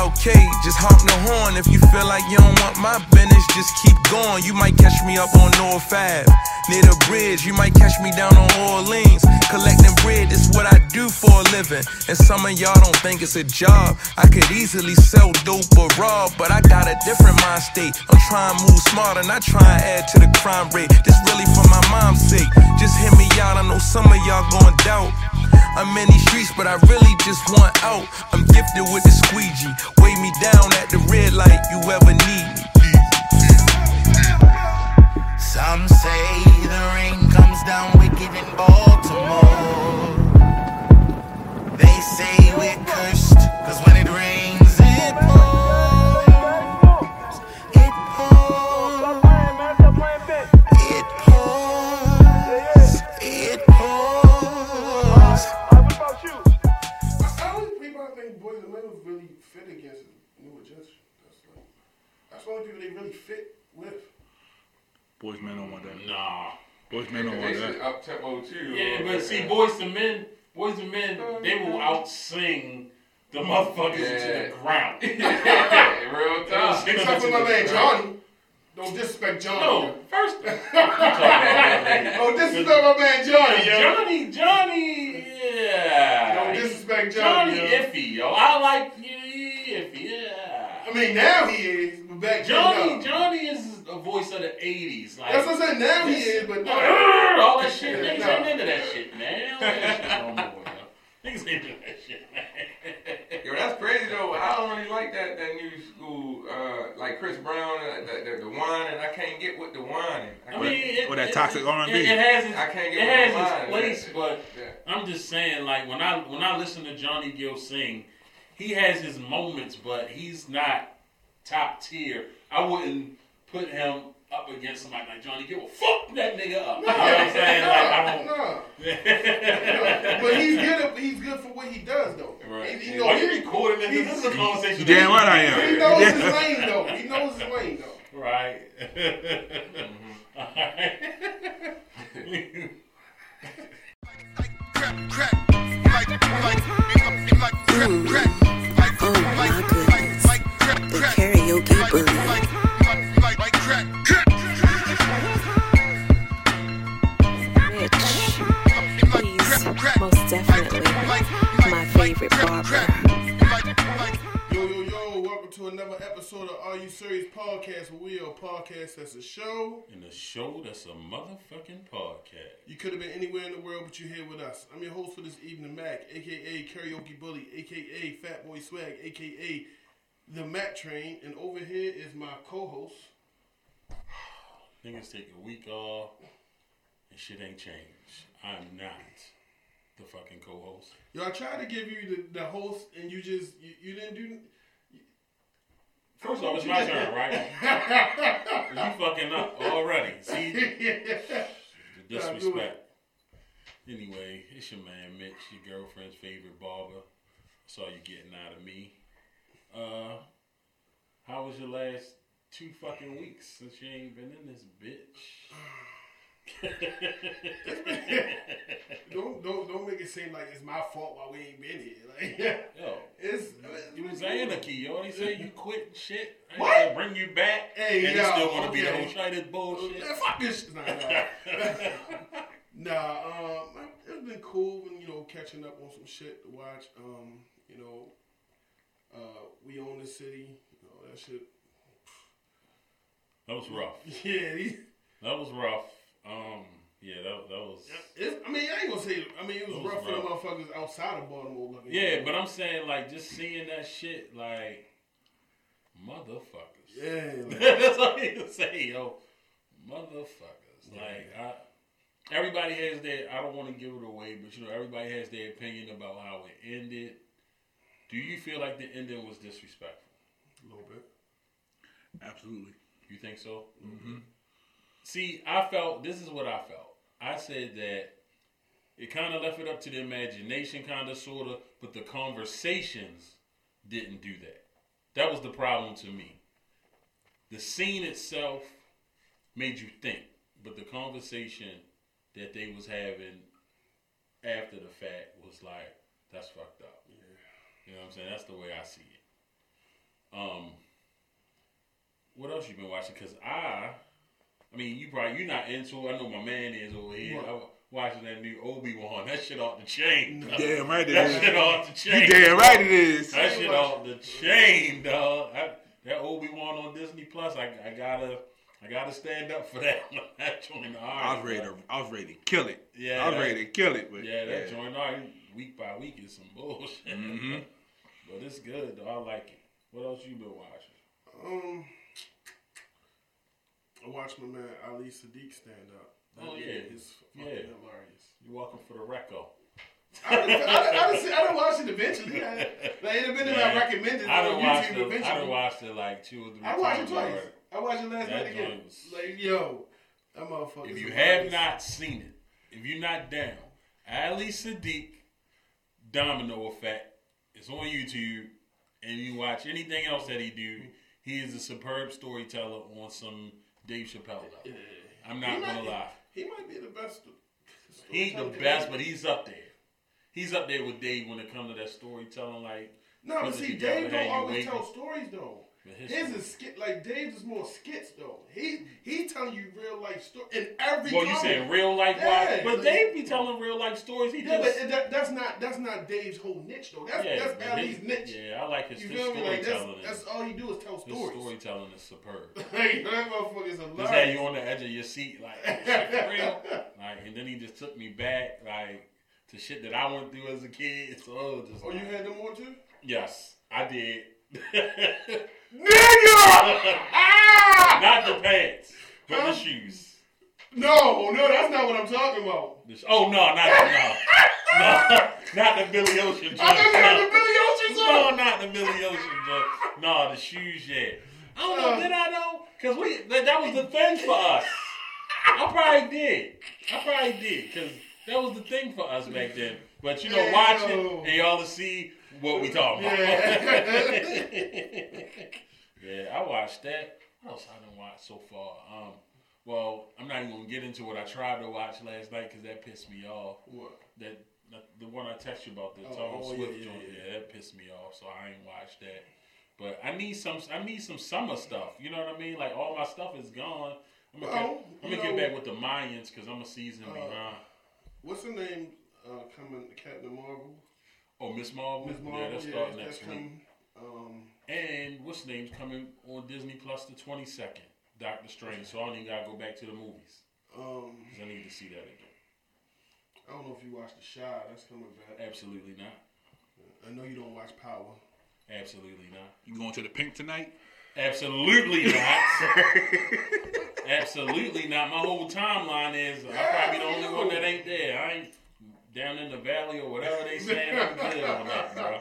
MLK, just honk the horn. If you feel like you don't want my business, just keep going. You might catch me up on North Ave, near the bridge. You might catch me down on Orleans, collecting bread. It's what I do for a living. And some of y'all don't think it's a job. I could easily sell dope or raw, but I got a different mind state. I'm trying to move smarter, not trying to add to the crime rate. This really for my mom's sake. Just hear me out. I know some of y'all going doubt. I'm in these streets, but I really just want out. I'm gifted with the squeegee. Weigh me down at the red light, you ever need me. Some say the rain comes down wicked in Baltimore. They say we're cursed, cause when it rains, it pours. It pours. It pours. It pours. I only people I think Boys and Men really fit against New Jets. That's like that's the only people they really fit with. Boys man don't want that. Nah. Boys man don't want They that. should up tempo too. Yeah, but see, Boyz II Men, Boyz II Men, oh, they will outsing the motherfuckers to Yeah. the ground. real tough. Except for my man Johnny. Don't disrespect Johnny. No, first, Don't disrespect my man Johnny, yo. Johnny, Johnny, yeah. Don't disrespect Johnny. Johnny yo. iffy, yo. I like you, iffy, yeah. I mean, now he is, but back then, Johnny, no. Johnny is a voice of the '80s. Like, That's what I said. Now he is, but no. all that shit. Niggas No. ain't into that shit, man. All that shit no more, yo. Niggas ain't into that shit, man. Yo, that's crazy though. I don't really like that that new school, uh, like Chris Brown, uh, the, the, the whining. I can't get with the whining. I, I mean, it, Or that it- toxic R&B. It, it has its, I can't it get has its place, Yeah. but Yeah. I'm just saying, like when I when I listen to Johnny Gill sing, he has his moments, but he's not top tier. I wouldn't put him up against somebody like Johnny Gill. Fuck that nigga up. You know what I'm saying? Like I don't. No, but he's good. At, he's good for what he does, though. Right. He, he, Why knows, you recording this? This is a conversation. You damn right I am. he knows Yeah. his lane, though. He knows his lane, though. Right. Oh my goodness. The karaoke booty. Favorite barber. Yo, yo, yo! Welcome to another episode of Are You Serious Podcast. Where we are a podcast that's a show. In a show that's a motherfucking podcast. You could have been anywhere in the world, but you're here with us. I'm your host for this evening, Mac, aka Karaoke Bully, aka Fat Boy Swag, aka The Mac Train, and over here is my co-host. Niggas take a week off and shit ain't changed. I'm not the fucking co-host. Yo, I tried to give you the, the host, and you just you, you didn't do. First off, it's my turn, right? you fucking up already. See the disrespect. Anyway, it's your man Mitch, your girlfriend's favorite barber. That's all you getting out of me. Uh, how was your last two fucking weeks since you ain't been in this bitch? don't don't don't make it seem like it's my fault why we ain't been here. Like Yo, it's you was anarchy, yo. They say you quit and shit. I What? Bring you back. Hey, and yo, you still want to be the whole try this bullshit. Man, fuck this. shit. Nah, nah. nah um, it's been cool. Been, you know, catching up on some shit to watch. Um, you know, uh, we own the city. You know that shit. That was rough. Yeah, these- That was rough. Um, yeah, that, that was. it's, I mean, I ain't gonna say. I mean, it was, It was rough for the motherfuckers outside of Baltimore. Looking Yeah, but I'm saying like just seeing that shit, like motherfuckers. yeah, like, That's all you can say, yo. Motherfuckers. Like I, everybody has their. I don't want to give it away, but you know everybody has their opinion about how it ended. Do you feel like the ending was disrespectful? a little bit. Absolutely. You think so? Mm-hmm. See, I felt this is what I felt. I said that it kind of left it up to the imagination, kind of, sort of, but the conversations didn't do that. That was the problem to me. The scene itself made you think, but the conversation that they was having after the fact was like, that's fucked up. You know what I'm saying? That's the way I see it. Um, what else you been watching? Cause I, I mean, you probably you're not into. it. I know my man is over here. What? I, watching that new Obi Wan. That shit off the chain. dog. Damn right it That shit is. off the chain. You damn right it is. That shit off the chain, dog. I, that Obi Wan on Disney Plus. I, I gotta. I gotta stand up for that. that joint. I was ready to. I was ready to kill it. Yeah, I was that- ready to kill it. But Yeah, that joint all right, week by week is some bullshit. Mhm. but it's good though. I like it. What else you been watching? Um, I watched my man Ali Siddiq stand up. That Oh, yeah. is fucking Yeah. hilarious. You walking for the reco? I, I, I, I, didn't I didn't watch it eventually. I, like, it had been in my Man, recommended I on done watched it. I eventually. done watched it like two or three I watched it twice. already. I watched it last That night again. was- Like, yo, that motherfucker. If you hilarious. have not seen it, if you're not down, Ali Siddiq, Domino Effect, it's on YouTube, and you watch anything else that he do, he is a superb storyteller on some Dave Chappelle level. Yeah. I'm not gonna lie. He might be the best. He ain't the best, but he's up there. He's up there with Dave when it comes to that storytelling. Like, No, but see, Dave don't always tell stories though. His is skit like Dave's is more skits though. He he telling you real life story in every. well, you saying real life Yeah, but like- Dave be telling real life stories. He Yeah, just but that, that's not that's not Dave's whole niche though. That's yeah, that's Ali's his- niche. Yeah, I like his, You his feel me? Like that's storytelling. that's all he do is tell his stories. storytelling is superb. Like, that motherfucker's Just had you on the edge of your seat, like oh, for real. Like, and then he just took me back, like to shit that I went through as a kid. So just Oh, you had them on too? yes, I did. Nigga! Ah! Not the pants, but Huh? the shoes. No, no, that's not what I'm talking about. The sh- oh no, not no, no, not the Billy Ocean. I thought you had joint, the Billy Ocean No, no, not the Billy Ocean. joint. No, the shoes. Yeah. I don't know. Uh. Did I know? Cause we that, that was the thing for us. I probably did. I probably did. Cause that was the thing for us back then. But you know, Hey, watch it and y'all to see what we talking about. Yeah. Yeah, I watched that. What else I done watched so far? Um, well, I'm not even gonna get into what I tried to watch last night because that pissed me off. what? That the one I texted you about the Oh, Tom oh, Swift yeah, joint. yeah, Yeah, that pissed me off. So I ain't watched that. But I need some. I need some summer stuff. You know what I mean? Like all my stuff is gone. I'm gonna, Well, get, I'm gonna get back with the Mayans because I'm a season Uh, behind. What's the name? Uh, coming, Captain Marvel. Oh, Miss Marvel. Miss Marvel. Yeah, that's yeah, starting next week. coming. Um, And what's name's coming on Disney Plus the 22nd? Doctor Strange. So I don't even gotta go back to the movies um, because I need to see that again. I don't know if you watched The Chi. That's coming back. Absolutely not. I know you don't watch Power. Absolutely not. You going to the pink tonight? Absolutely not. Absolutely not. My whole timeline is I'm probably the only one that ain't there. I ain't down in the valley or whatever they saying. I'm good on that, bro.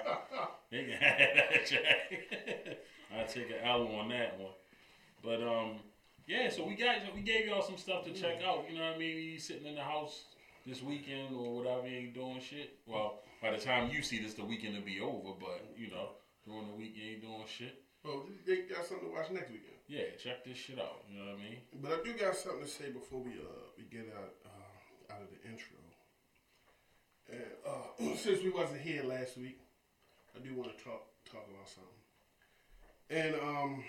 They can have that. I take an L on that one. But um, yeah. So we got we gave y'all some stuff to check out. You know what I mean? You sitting in the house this weekend or whatever, you ain't doing shit. Well, by the time you see this, the weekend will be over. But you know, during the week you ain't doing shit. Oh, they got something to watch next weekend. Yeah, check this shit out. You know what I mean? But I do got something to say before we uh we get out uh, out of the intro. And uh, since we wasn't here last week, I do want to talk talk about something. And um,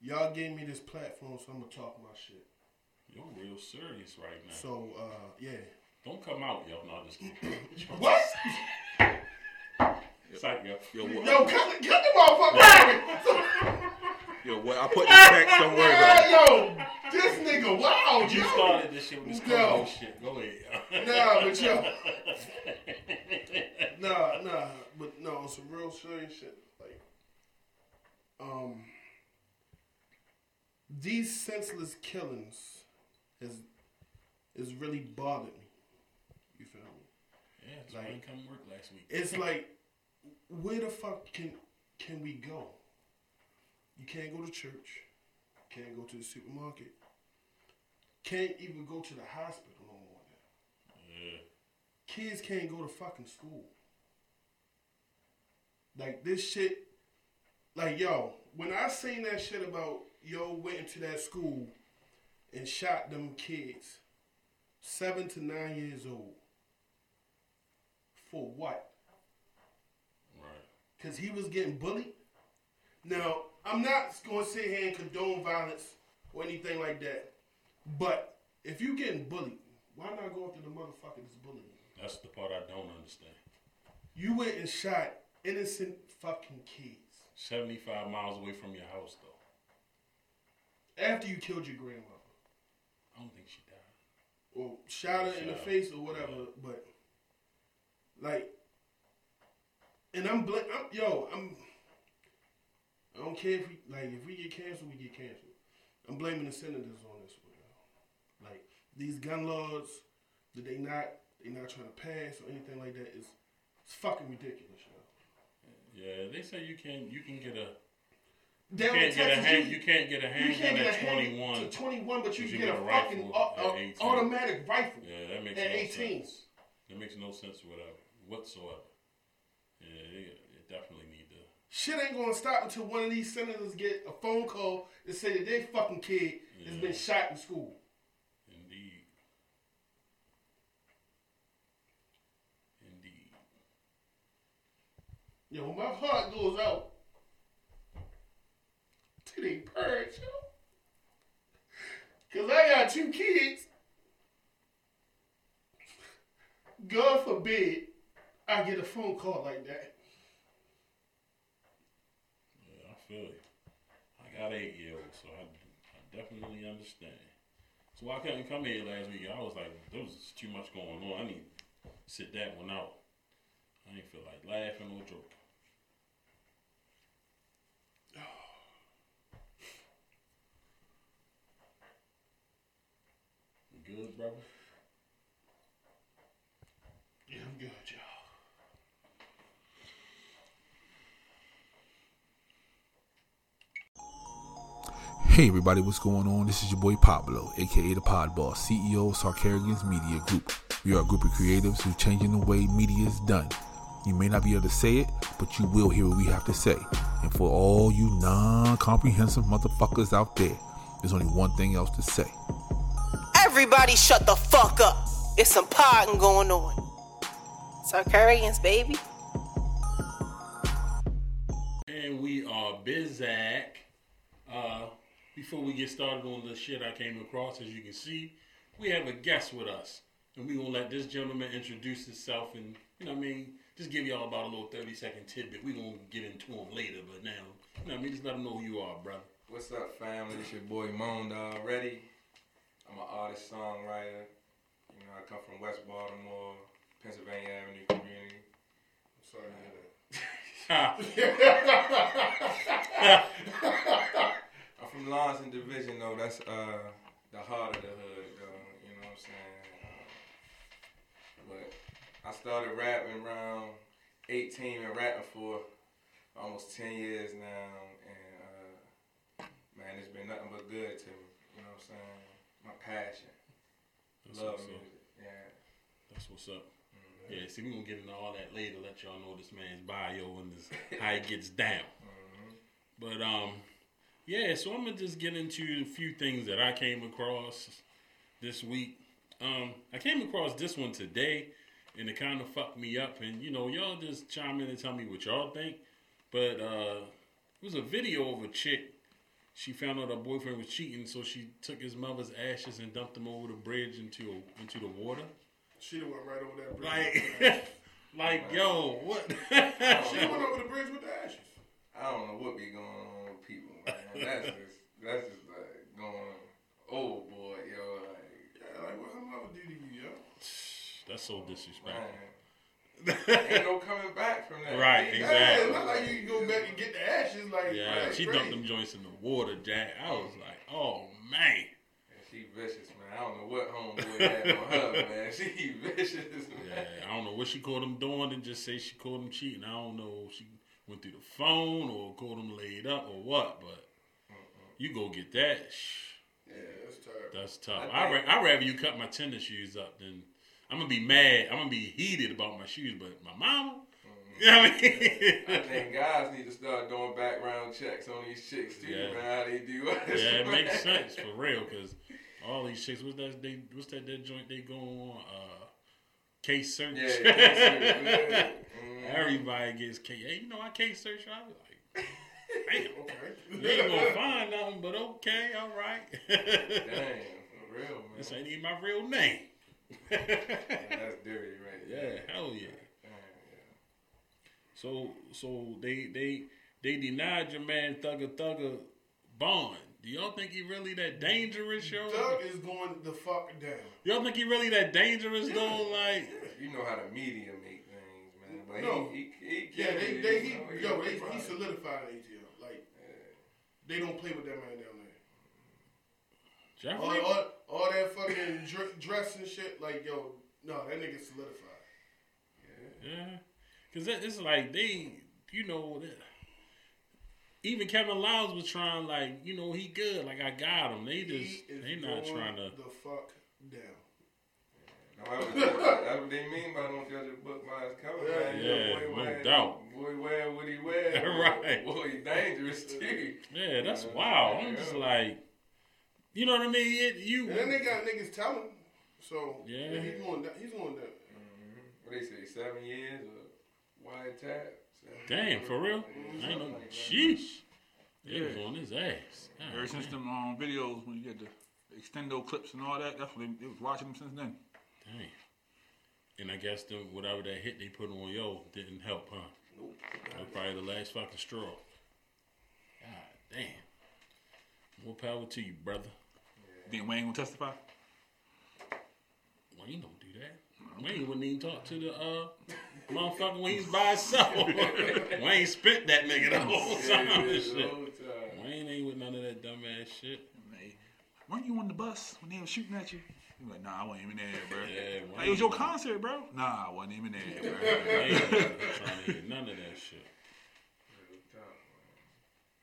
y'all gave me this platform, so I'm gonna talk my shit. You're real serious right now. So uh, yeah. Don't come out, yo. No, just kidding. What? It's like, yo. Yo, what? Yo, cut, the- cut the motherfucker. Yo, what? I put this the text. Don't worry about it. yo, this nigga, wow, You yo. started this shit with this No. co shit. Go ahead. Nah, but yo. Nah, nah, but no, some real serious shit. Like, um, these senseless killings is is really bothered me. You feel me? Yeah, that's why I didn't come to work last week. It's like, where the fuck can can we go? You can't go to church. Can't go to the supermarket. Can't even go to the hospital no more. Now. Yeah. Kids can't go to fucking school. Like this shit, like yo, when I seen that shit about yo went into that school and shot them kids, seven to nine years old, for what? Right. Cause he was getting bullied. Now, I'm not going to sit here and condone violence or anything like that. But if you're getting bullied, why not go after the motherfucker that's bullying you? That's the part I don't understand. You went and shot innocent fucking kids 75 miles away from your house, though. after you killed your grandmother. I don't think she died. or shot her in the her. face or whatever. But like, and I'm, bl- I'm yo, I'm. I don't care if we like if we get canceled, we get canceled. I'm blaming the senators on this one. Like these gun laws that they not they not trying to pass or anything like that is it's fucking ridiculous. Yo. Yeah, they say you can you can get a you can't get a hand, you- you can't get a handgun can't get a at 21. to 21, but you can get a fucking rifle au- at au- 18. automatic rifle Yeah, that makes at no 18. sense. That makes no sense whatever whatsoever. Yeah, they, they definitely need to. Shit ain't gonna stop until one of these senators get a phone call to say that their fucking kid has been shot in school. Indeed. Indeed. Yo, my heart goes out to they parents, yo. Cause I got two kids. God forbid I get a phone call like that. Yeah, I got eight year olds, so I, I definitely understand. So I couldn't come here last week. I was like, there was too much going on. I need to sit that one out. I didn't feel like laughing or joking. Good, brother. Yeah, I'm good, y'all. Hey everybody, what's going on? This is your boy Pablo, aka the Pod Boss, CEO of Sarkarians Media Group. We are a group of creatives who are changing the way media is done. You may not be able to say it, but you will hear what we have to say. And for all you non-comprehensive motherfuckers out there, there's only one thing else to say. Everybody shut the fuck up. It's some potting going on. Sarkarians, baby. And we are Bizak. Uh, before we get started on the shit I came across, as you can see, we have a guest with us. And we're gonna let this gentleman introduce himself and, you know what I mean, just give y'all about a little 30 second tidbit. We're gonna get into him later, but now, you know what I mean, just let them know who you are, brother. What's up, family? It's your boy Moan already. I'm an artist, songwriter. You know, I come from West Baltimore, Pennsylvania Avenue community. I'm sorry to hear that. From Lawrence Division, though. That's uh, the heart of the hood, though. You know what I'm saying? But I started rapping around 18 and rapping for almost 10 years now. And, uh, man, it's been nothing but good to me. You know what I'm saying? My passion. That's Love what's up. music. Yeah. That's what's up. Yeah, see, we're gonna get into all that later. Let y'all know this man's bio and this, how he gets down. But um, yeah. So I'm gonna just get into a few things that I came across this week. Um, I came across this one today, and it kind of fucked me up. And you know, y'all just chime in and tell me what y'all think. But uh, it was a video of a chick. She found out her boyfriend was cheating, so she took his mother's ashes and dumped them over the bridge into into the water. She went right over that bridge. Like, like, yo, what? she went over the bridge with the ashes. I don't know what be going on with people, man. That's just, that's just like going, oh boy, yo, like, Yeah, like what her mother do to you, yo? That's so disrespectful. man. Ain't no coming back from that. Right, exactly. it's not like you can go back and get the ashes. Like, Yeah, like she crazy. dumped them joints in the water, Jack. I was like, oh man. And she vicious, man. I don't know what homeboy had on her, man. She vicious, Yeah. I don't know what she caught him doing and just say she caught him cheating. I don't know if she went through the phone or caught him laid up or what, but you go get that. Yeah, that's terrible. That's tough. I I ra- I'd rather you cut my tennis shoes up than I'm gonna be mad. I'm gonna be heated about my shoes, but my mama. You know what I mean? I think guys need to start doing background checks on these chicks too, Yeah. man. How they do us. Yeah, it man. makes sense for real because all these chicks, what's that? They what's that? That joint they go on? Uh, case search. Yeah, case search. Mhm. Everybody gets case. Hey, you know I case search. I was like, Okay. You ain't gonna find nothing, but okay, all right. Damn, for real, man. this ain't even my real name. That's dirty, right? Yeah, there. hell yeah. Damn, yeah. So so they they they denied your man Thugger Thugger bond. Do y'all think he really that dangerous, yo? Doug is going the fuck down. Y'all think he really that dangerous though? Like You know how the media make things, man. But No. he, he, he Yeah, they, they, he, yo, they, he solidified ATL. They don't play with that man down there. All, all, all that fucking dr- dress and shit, like, yo, no, that nigga solidified. yeah, because it's like they, you know, that- even Kevin Liles was trying like, you know, he good, like I got him. They just He they not trying to. the fuck down. No, that's what they mean by don't judge a book by its cover, Yeah, man. yeah, boy, no wear, doubt. Boy, wear what he wear. Right. Boy, he dangerous too. Yeah, that's Yeah. wild. I'm just like, you know what I mean? It, you And then they got niggas telling. So, Yeah. yeah, he's going down. He's going down. What they say, seven years of wiretap? Seven damn years? for real. I ain't know. Something like. Sheesh, they was on his ass. God Ever since them um, videos when you get the extendo clips and all that, that's what they, they was watching them since then. Dang. And I guess them whatever that hit they put on yo didn't help, huh? Nope. That was probably the last fucking straw. God damn. More power to you, brother. Then Wayne gonna testify. Wayne don't do that. Wayne wouldn't even talk to the uh motherfucker when he's by himself. Wayne spit that nigga the whole time Yeah, shit. whole time. Wayne ain't with none of that dumbass shit. Hey, weren't you on the bus when they were shooting at you? He was like, nah, I wasn't even there, bro. Yeah, like, it was your concert, bro. Nah, I wasn't even there, bro. Wayne ain't trying to hear none of that shit. Real tough,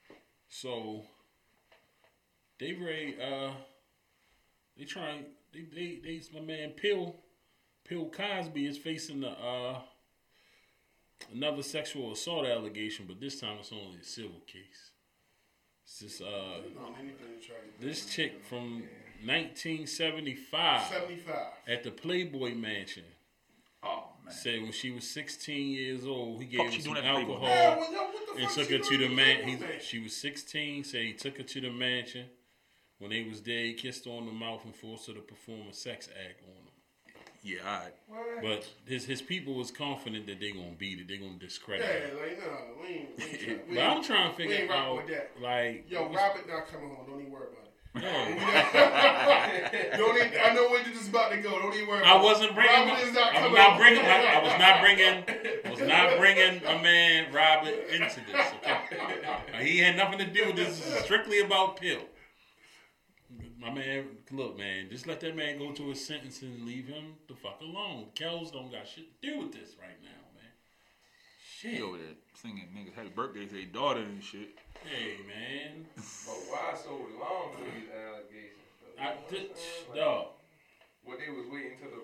man. So they ready uh they trying they they they my man Pill, Pill Cosby is facing the uh another sexual assault allegation, but this time it's only a civil case. It's this uh On anything to try to this chick from 1975 75. at the Playboy Mansion Oh man. said when she was 16 years old, he gave she her some doing at Playboy? alcohol Yeah, well, yo, what the and took her to the in man. Playboy He, she was 16. Said he took her to the mansion. When they was there, he kissed her on the mouth and forced her to perform a sex act on him. Yeah, all right. What? But his his people was confident that they gonna beat it. They gonna discredit Yeah, it. like, nah, we ain't. We ain't try- we But I'm trying to figure rocking out, with that. like, Yo, Robert not coming home. Don't even worry about it. No. Don't even, I know where you're just about to go. Don't even worry. I wasn't bringing. Robert is not I was coming not bringing. I, I was not bringing. I was not bringing a man Robert into this. Okay? He had nothing to do with this. This is strictly about Pill. My man, look, man, just let that man go to his sentence and leave him the fuck alone. Kells don't got shit to do with this right now, man. He Shit. over there singing niggas had a birthday for their daughter and shit. Hey, man. But why so long for these allegations? though? I You know did, what Like, dog. What they was waiting till the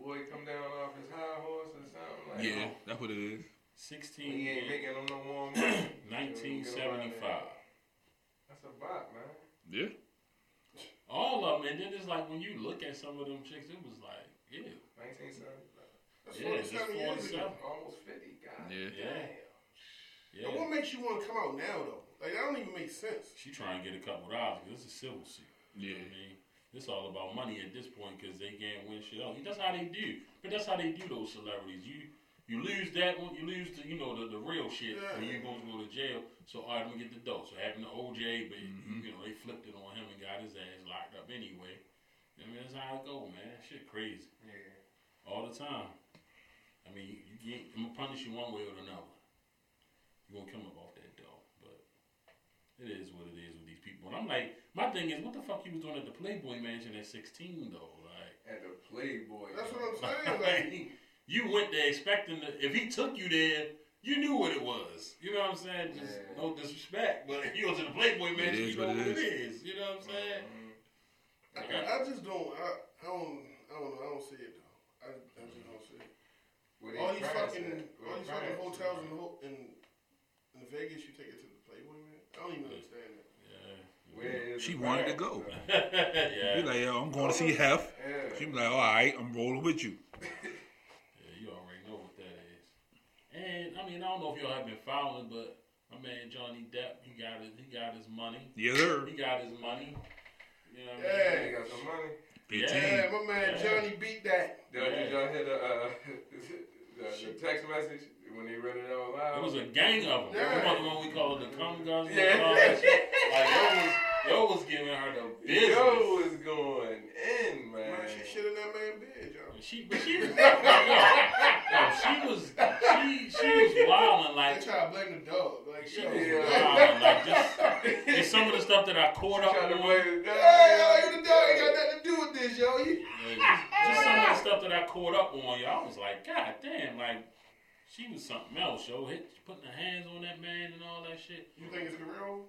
boy come down off his high horse or something? Like, Yeah, that's what it is. 16, He ain't making them no more money. 1975. That's a bot, man. Yeah. All of them, and then it's like when you look at some of them chicks, it was like, ew. 1975. That's Yeah, just 47 years ago. Almost 50. God Yeah. Yeah. Damn. Now, Yeah. what makes you want to come out now, though? Like, that don't even make sense. She trying to get a couple dollars because it's a civil suit. You know what I mean? It's all about money at this point because they can't win shit else. That's how they do. But that's how they do those celebrities. You you lose that one, you lose the you know the, the real shit Yeah. when you going to go to jail. So all right, let me get the dope. So happened to OJ, but mm-hmm. you know they flipped it on him and got his ass locked up anyway. I mean that's how it go, man. Shit crazy Yeah. all the time. I mean, you, you, ain't- I'm gonna punish you one way or another. You gonna come up off that dough, but it is what it is with these people. And I'm like, my thing is, what the fuck you was doing at the Playboy Mansion at 16 though? Like, At the Playboy. That's what I'm saying. Like, like, you went there expecting that if he took you there, you knew what it was. You know what I'm saying? Just Yeah. no disrespect, but if you was in the Playboy Mansion, is you know what what it it is. You know what I'm saying? Mhm. I, I just don't. I, I don't. I don't know. I don't see it though. I, I just don't see it. Where they All these fucking, all these fucking hotels at? in, Ho- in in Vegas, you take it to the Playboy, man. I don't even understand that. Yeah. Where is She the wanted to go. yeah. He like, yo, I'm going to see Hef. Yeah. She be like, all right, I'm rolling with you. Yeah, you already know what that is. And I mean, I don't know if y'all have been following, but My man Johnny Depp, he got his, he got his money. Yes, sir. He got his money. You know what I Yeah. mean? He got some money. Yeah, my man Yeah. Johnny beat that. Did, did y'all hear the, uh, the, the text message when he read it out loud? It was a gang of them. Yeah. One of the one we call it the cum guns. Yeah. And all that shit. Like yo was, yo was giving her the business. Yo was going in, man. Man, she shit in that man bed, y'all. She, but she, yo, yo, she was, she, she was wilding They like. try to blame the dog. Like, She yo, was Yeah. wilding like just. It's some of the stuff that I caught up on. blame the dog. Hey, yo, you the dog ain't got nothing to do with this, yo. You, Yeah, just, just some of the stuff that I caught up on, yo. I was like, God damn, like she was something else, yo. Hit, putting her hands on that man and all that shit. you think it's career over?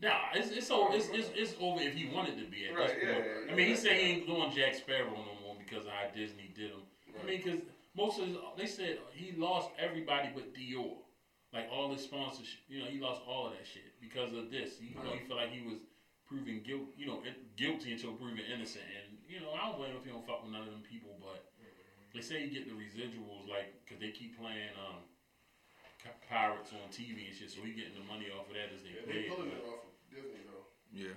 Nah, it's it's over. It's, it's, it's over if he wanted to be at Right, this yeah, point. yeah, I mean, he said he ain't doing Jack Sparrow no more because of how Disney did him. I mean, because most of his, they said he lost everybody but Dior, like all his sponsorship. You know, he lost all of that shit because of this. You know, he felt like he was proven guilt, you know, guilty until proven innocent. And you know, I don't blame him if he don't fuck with none of them people, but they say he get the residuals like because they keep playing um pirates on TV and shit, so he getting the money off of that as they Yeah, play they it. pulling but it off of Disney, though. Yeah.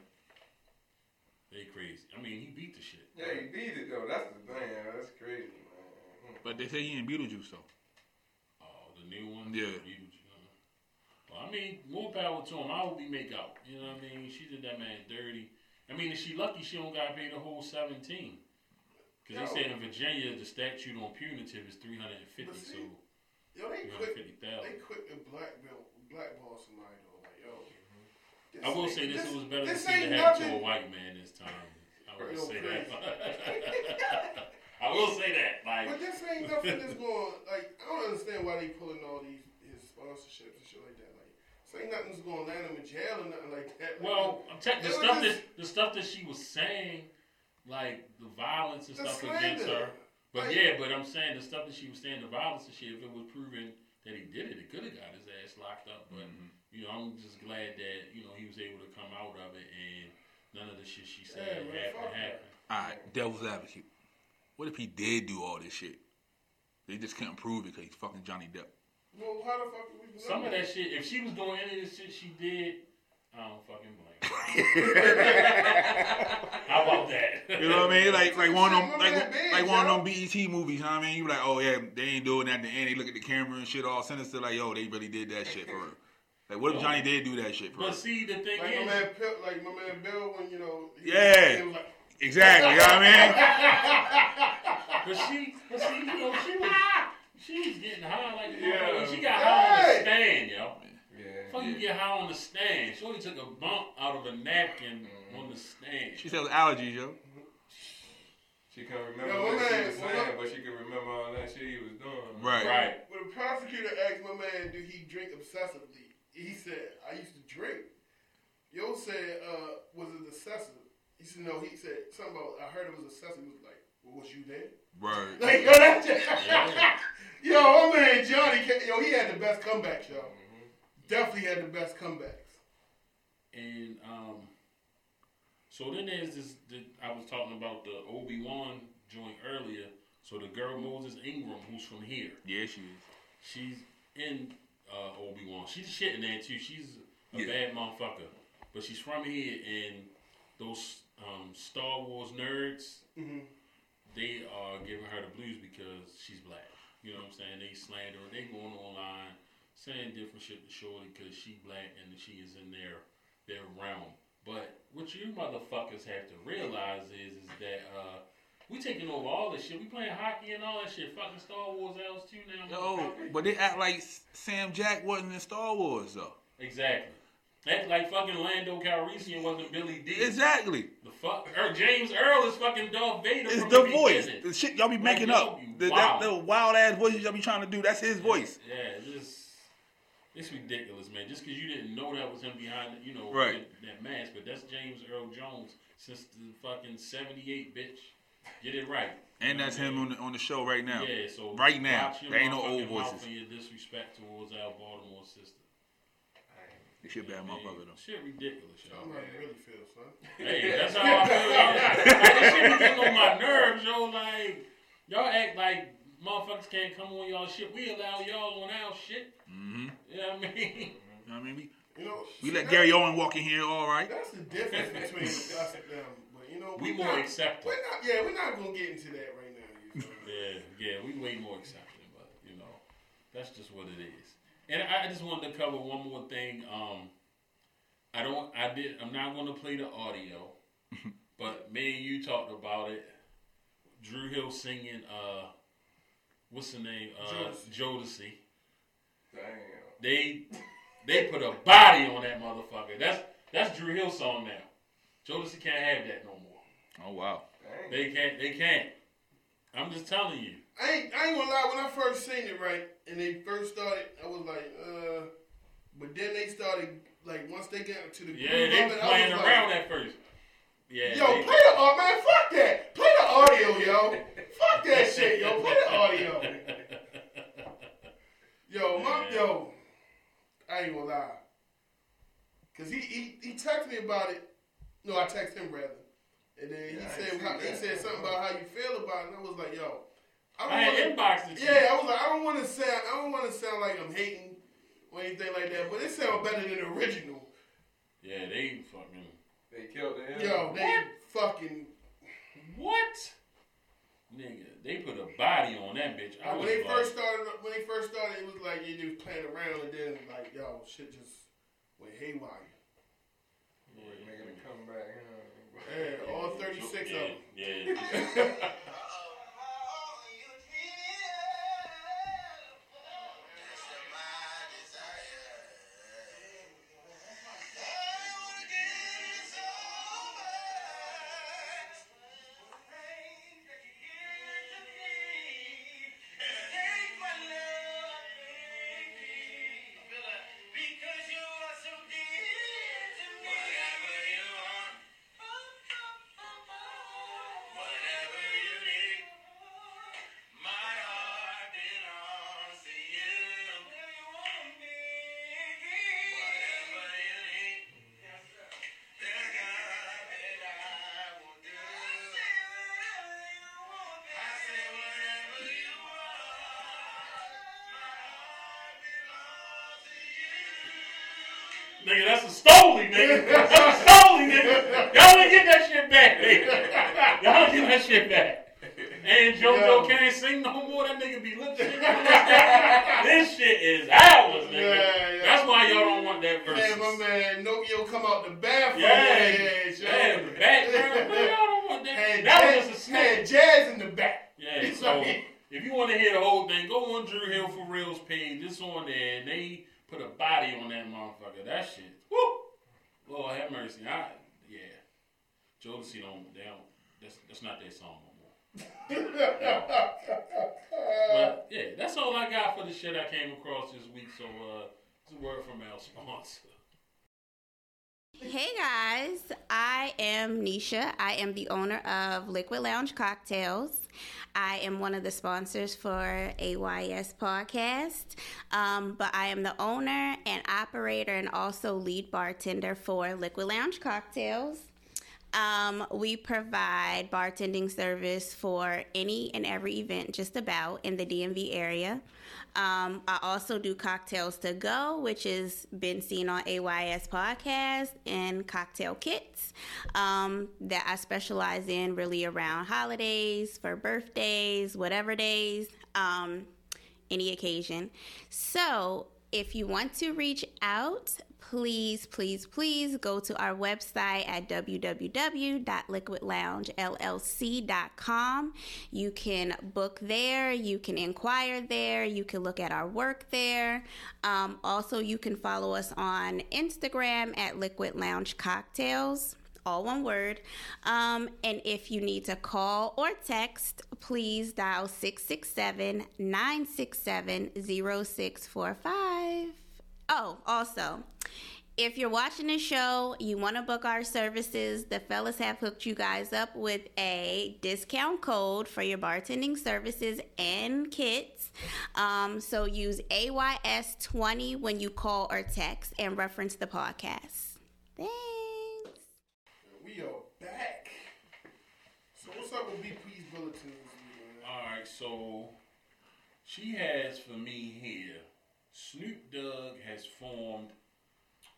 They crazy. I mean, he beat the shit. Yeah, he beat it though. That's the thing. That's crazy, man. But they say he in Beetlejuice though. Oh, the new one. Yeah. You- you. Well, I mean, more power to him. I hope he make out. You know what I mean? She did that man dirty. I mean, is she lucky she don't got to pay the whole seventeen? Because they said in Virginia the statute on punitive is three hundred and fifty. So Yo, they quit. They thousand. quit the black belt, blackball somebody though. Like, yo. Mm-hmm. this I will say this, it was better to this see it happen to a white man this time. I will say that. I will say that. Like, But this ain't nothing that's going. Like, I don't understand why they pulling all these his sponsorships and shit like that. Like, this ain't nothing's going to land him in jail or nothing like that. Like, Well, I'm tech the stuff that the stuff that she was saying, like the violence and The stuff against her. But Like- yeah, but I'm saying the stuff that she was saying, the violence and shit. If it was proven that he did it, it could have got his ass locked up. But mm-hmm. you know, I'm just glad that you know he was able to come out of it and none of the shit she said Yeah, man, happened. happened. All right, devil's advocate. What if he did do all this shit? They just couldn't prove it because he's fucking Johnny Depp. well, how the fuck we know Some of that shit, if she was doing any of the shit she did, I don't fucking blame. How about that? You know what I mean? Like like one of them like, big, like one of them BET movies. You know what I mean? You be like, oh yeah, they ain't doing that. At the end, they look at the camera and shit all sinister. Like yo, they really did that shit for her. Like what if Johnny did do that shit for her? But see, the thing Like my is, man, Pil, like my man Bill, when you know, he Yeah. he was like, Exactly. You know what I mean? But she, but see, you know, she was, she was getting high like Yeah. She got high on the Hey. stand, yo. Yeah. Fuck you get high on the stand. Shorty took a bump out of a napkin on the stand. She sells allergies, yo. She couldn't remember Yo, what my she was saying, but she could remember all that shit he was doing. Right. Right. when the prosecutor asked my man, do he drink obsessively? He said, I used to drink. Yo said, uh, was it excessive? He said, no. He said something about, I heard it was excessive. He was like, well, was you there? Right. Like, yo, that Yeah. Yo, my man Johnny, yo, he had the best comebacks, yo. Definitely had the best comebacks. And um, so then there's this. The, I was talking about the Obi Wan joint earlier. So the girl Moses Ingram, who's from here, Yeah, she is. she's in uh, Obi Wan. She's shitting there too. She's a Yeah. bad motherfucker, but she's from here, and those um, Star Wars nerds, Mhm. they are giving her the blues because she's black. You know what I'm saying? They slander her. They going online saying different shit to Shorty because she black and she is in their their realm. But what you motherfuckers have to realize is is that uh, we taking over all this shit. We playing hockey and all that shit. Fucking Star Wars L's too now. Yo, but they act like Sam Jack wasn't in Star Wars though. Exactly. Act like fucking Lando Calrissian wasn't Billy Dee. Exactly. The fuck, er, James Earl is fucking Darth Vader. It's from the the voice. beginning. The shit y'all be making yo, up. you The, wild. that little wild ass voices y'all be trying to do. That's his voice. Yeah, just it's ridiculous, man. Just because you didn't know that was him behind, you know, Right. that, that mask, but that's James Earl Jones since the fucking '78, bitch. Get it right. And that's him on the, on the show right now. Yeah, so Right now. watch your There ain't no old voices. for your disrespect towards our Baltimore sister. They should bad Man, motherfucker though. Shit ridiculous, yo. I'm how you really feel, son. Hey, that's how I feel. Yeah. Like, this shit be getting on my nerves, yo. Like, y'all act like motherfuckers can't come on y'all shit. We allow y'all on our shit. Mm-hmm. You know what I mean? You know what I mean? We, You know, we let Gary Owen walk in here, all right. That's the difference between us and them. But you know, We we're more not, accepting. We're not. Yeah, we're not gonna get into that right now. You know? Yeah, yeah, we way more accepting, but you know, that's just what it is. And I I just wanted to cover one more thing. Um, I don't, I did, I'm not going to play the audio, but me and you talked about it. Dru Hill singing, uh, what's the name? Uh, Jodeci. Damn. They, they put a body on that motherfucker. That's that's Dru Hill song now. Jodeci can't have that no more. Oh wow. Damn. They can't. They can't. I'm just telling you. I ain't, I ain't gonna lie. When I first seen it, right, and they first started, I was like, uh. But then they started, like, once they got to the Yeah, they of it, I playing was around like, at first. Yeah. Yo, play the audio, man. Fuck that. Play the audio, yo. Fuck that shit, yo. Play the audio. Yo, my yo. I ain't gonna lie. Cause he he he texted me about it. No, I texted him rather. And then he Yeah, said how, he said something about how you feel about it. And I was like, yo, I I don't had wanna, inboxed it. yeah. I was like, I don't want to sound, I don't want to sound like I'm hating or anything like that. But it sounds better than the original. Yeah, they fucking. They killed the Yo, they What? fucking. What? Nigga, they put a body on that bitch. I when they like, first started, when they first started, it was like you was playing around, and then like yo, shit just went haywire. Boy, making a comeback. Huh? Yeah, all thirty six of them. yeah, nigga, that's a Stoli, nigga. That's a Stoli, nigga. Y'all didn't get that shit back, nigga. Y'all didn't get that shit back. And JoJo Yo. can't sing no more. That nigga be lip this shit is ours, nigga. Yeah, yeah. That's why y'all don't want that verse. Man, my man Nokio come out the bathroom. Yeah, yeah, yeah, the background. Y'all don't want that. Had that jazz, was just a snap. had jazz in the back. Yeah, so if you want to hear the whole thing, go on Dru Hill for Real's page. It's on there, and they put a body on that motherfucker. That shit, woo! Lord have mercy. I, yeah, Jodeci don't, they don't. That's that's not their song no more. But yeah, that's all I got for the shit I came across this week. So uh, it's a word from our sponsor. Hey guys, I am Nisha. I am the owner of Liquid Lounge Cocktails. I am one of the sponsors for AYS Podcast, um, but I am the owner and operator and also lead bartender for Liquid Lounge Cocktails. Um, we provide bartending service for any and every event, just about in the DMV area. Um, I also do cocktails to go, which has been seen on AYS podcast and cocktail kits um, that I specialize in really around holidays, for birthdays, whatever days, um, any occasion. So if you want to reach out, please, please, please go to our website at www.liquidloungellc.com. You can book there, you can inquire there, you can look at our work there. Um, also, you can follow us on Instagram at Liquid Lounge Cocktails all one word. Um, and if you need to call or text, please dial 667 967 0645. Oh, also, if you're watching the show, you want to book our services, the fellas have hooked you guys up with a discount code for your bartending services and kits. Um, so use AYS20 when you call or text and reference the podcast. Thanks. We are back. So what's up with BP's bulletin this week, man? All right, so she has for me here. Snoop Dogg has formed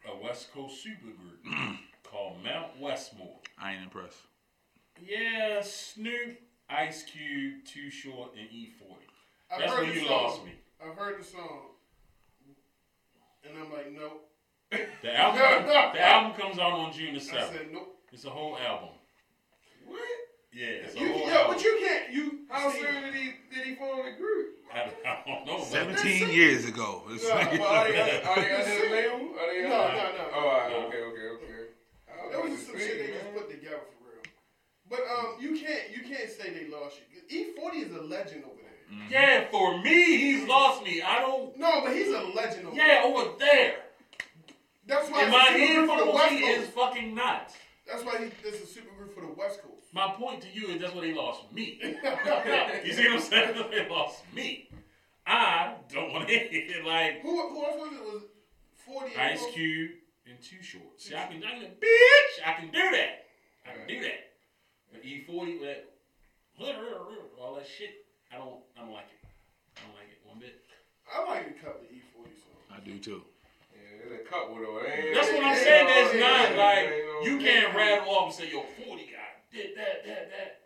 a West Coast supergroup called Mount Westmore. I ain't impressed. Yeah, Snoop, Ice Cube, Too Short, and E40. I've That's heard where the you song. lost me. I've heard the song, and I'm like, nope. The album, the album comes out on June the I seventh. said nope. It's a whole album. What? Yeah, it's a You, whole yo, album. but you can't. You How soon did he did he form the group? I, I don't know. but- 17 years ago. It's No, like- Well, are they under, are they under the label? Are they No, under- no, no. Oh, all right, No. okay, okay, okay. That was just some shit they just put together for real. But um, you can't you can't say they lost you. E40 is a legend over there. Yeah, for me, he's lost me. I don't. No, but he's a legend over Yeah, over there. there. That's why In my a super group for the West he is fucking nuts. That's why he, this is a super group for the West Coast. My point to you is that's what they lost me. you see what I'm saying? They lost me. I don't want to hear it. Like Who who else was it? Was 40 Ice who? Cube and Too Short. See, I can, I can, bitch, I can do that. I can do that. But E40 with that, all that shit, I don't, I don't like it. I don't like it one bit. I like a couple of E40 songs. I do too. Yeah, there's a couple though. That's what I'm saying. ain't There's not like you can't rattle off and say, "Yo, 40 guy did that, that, that."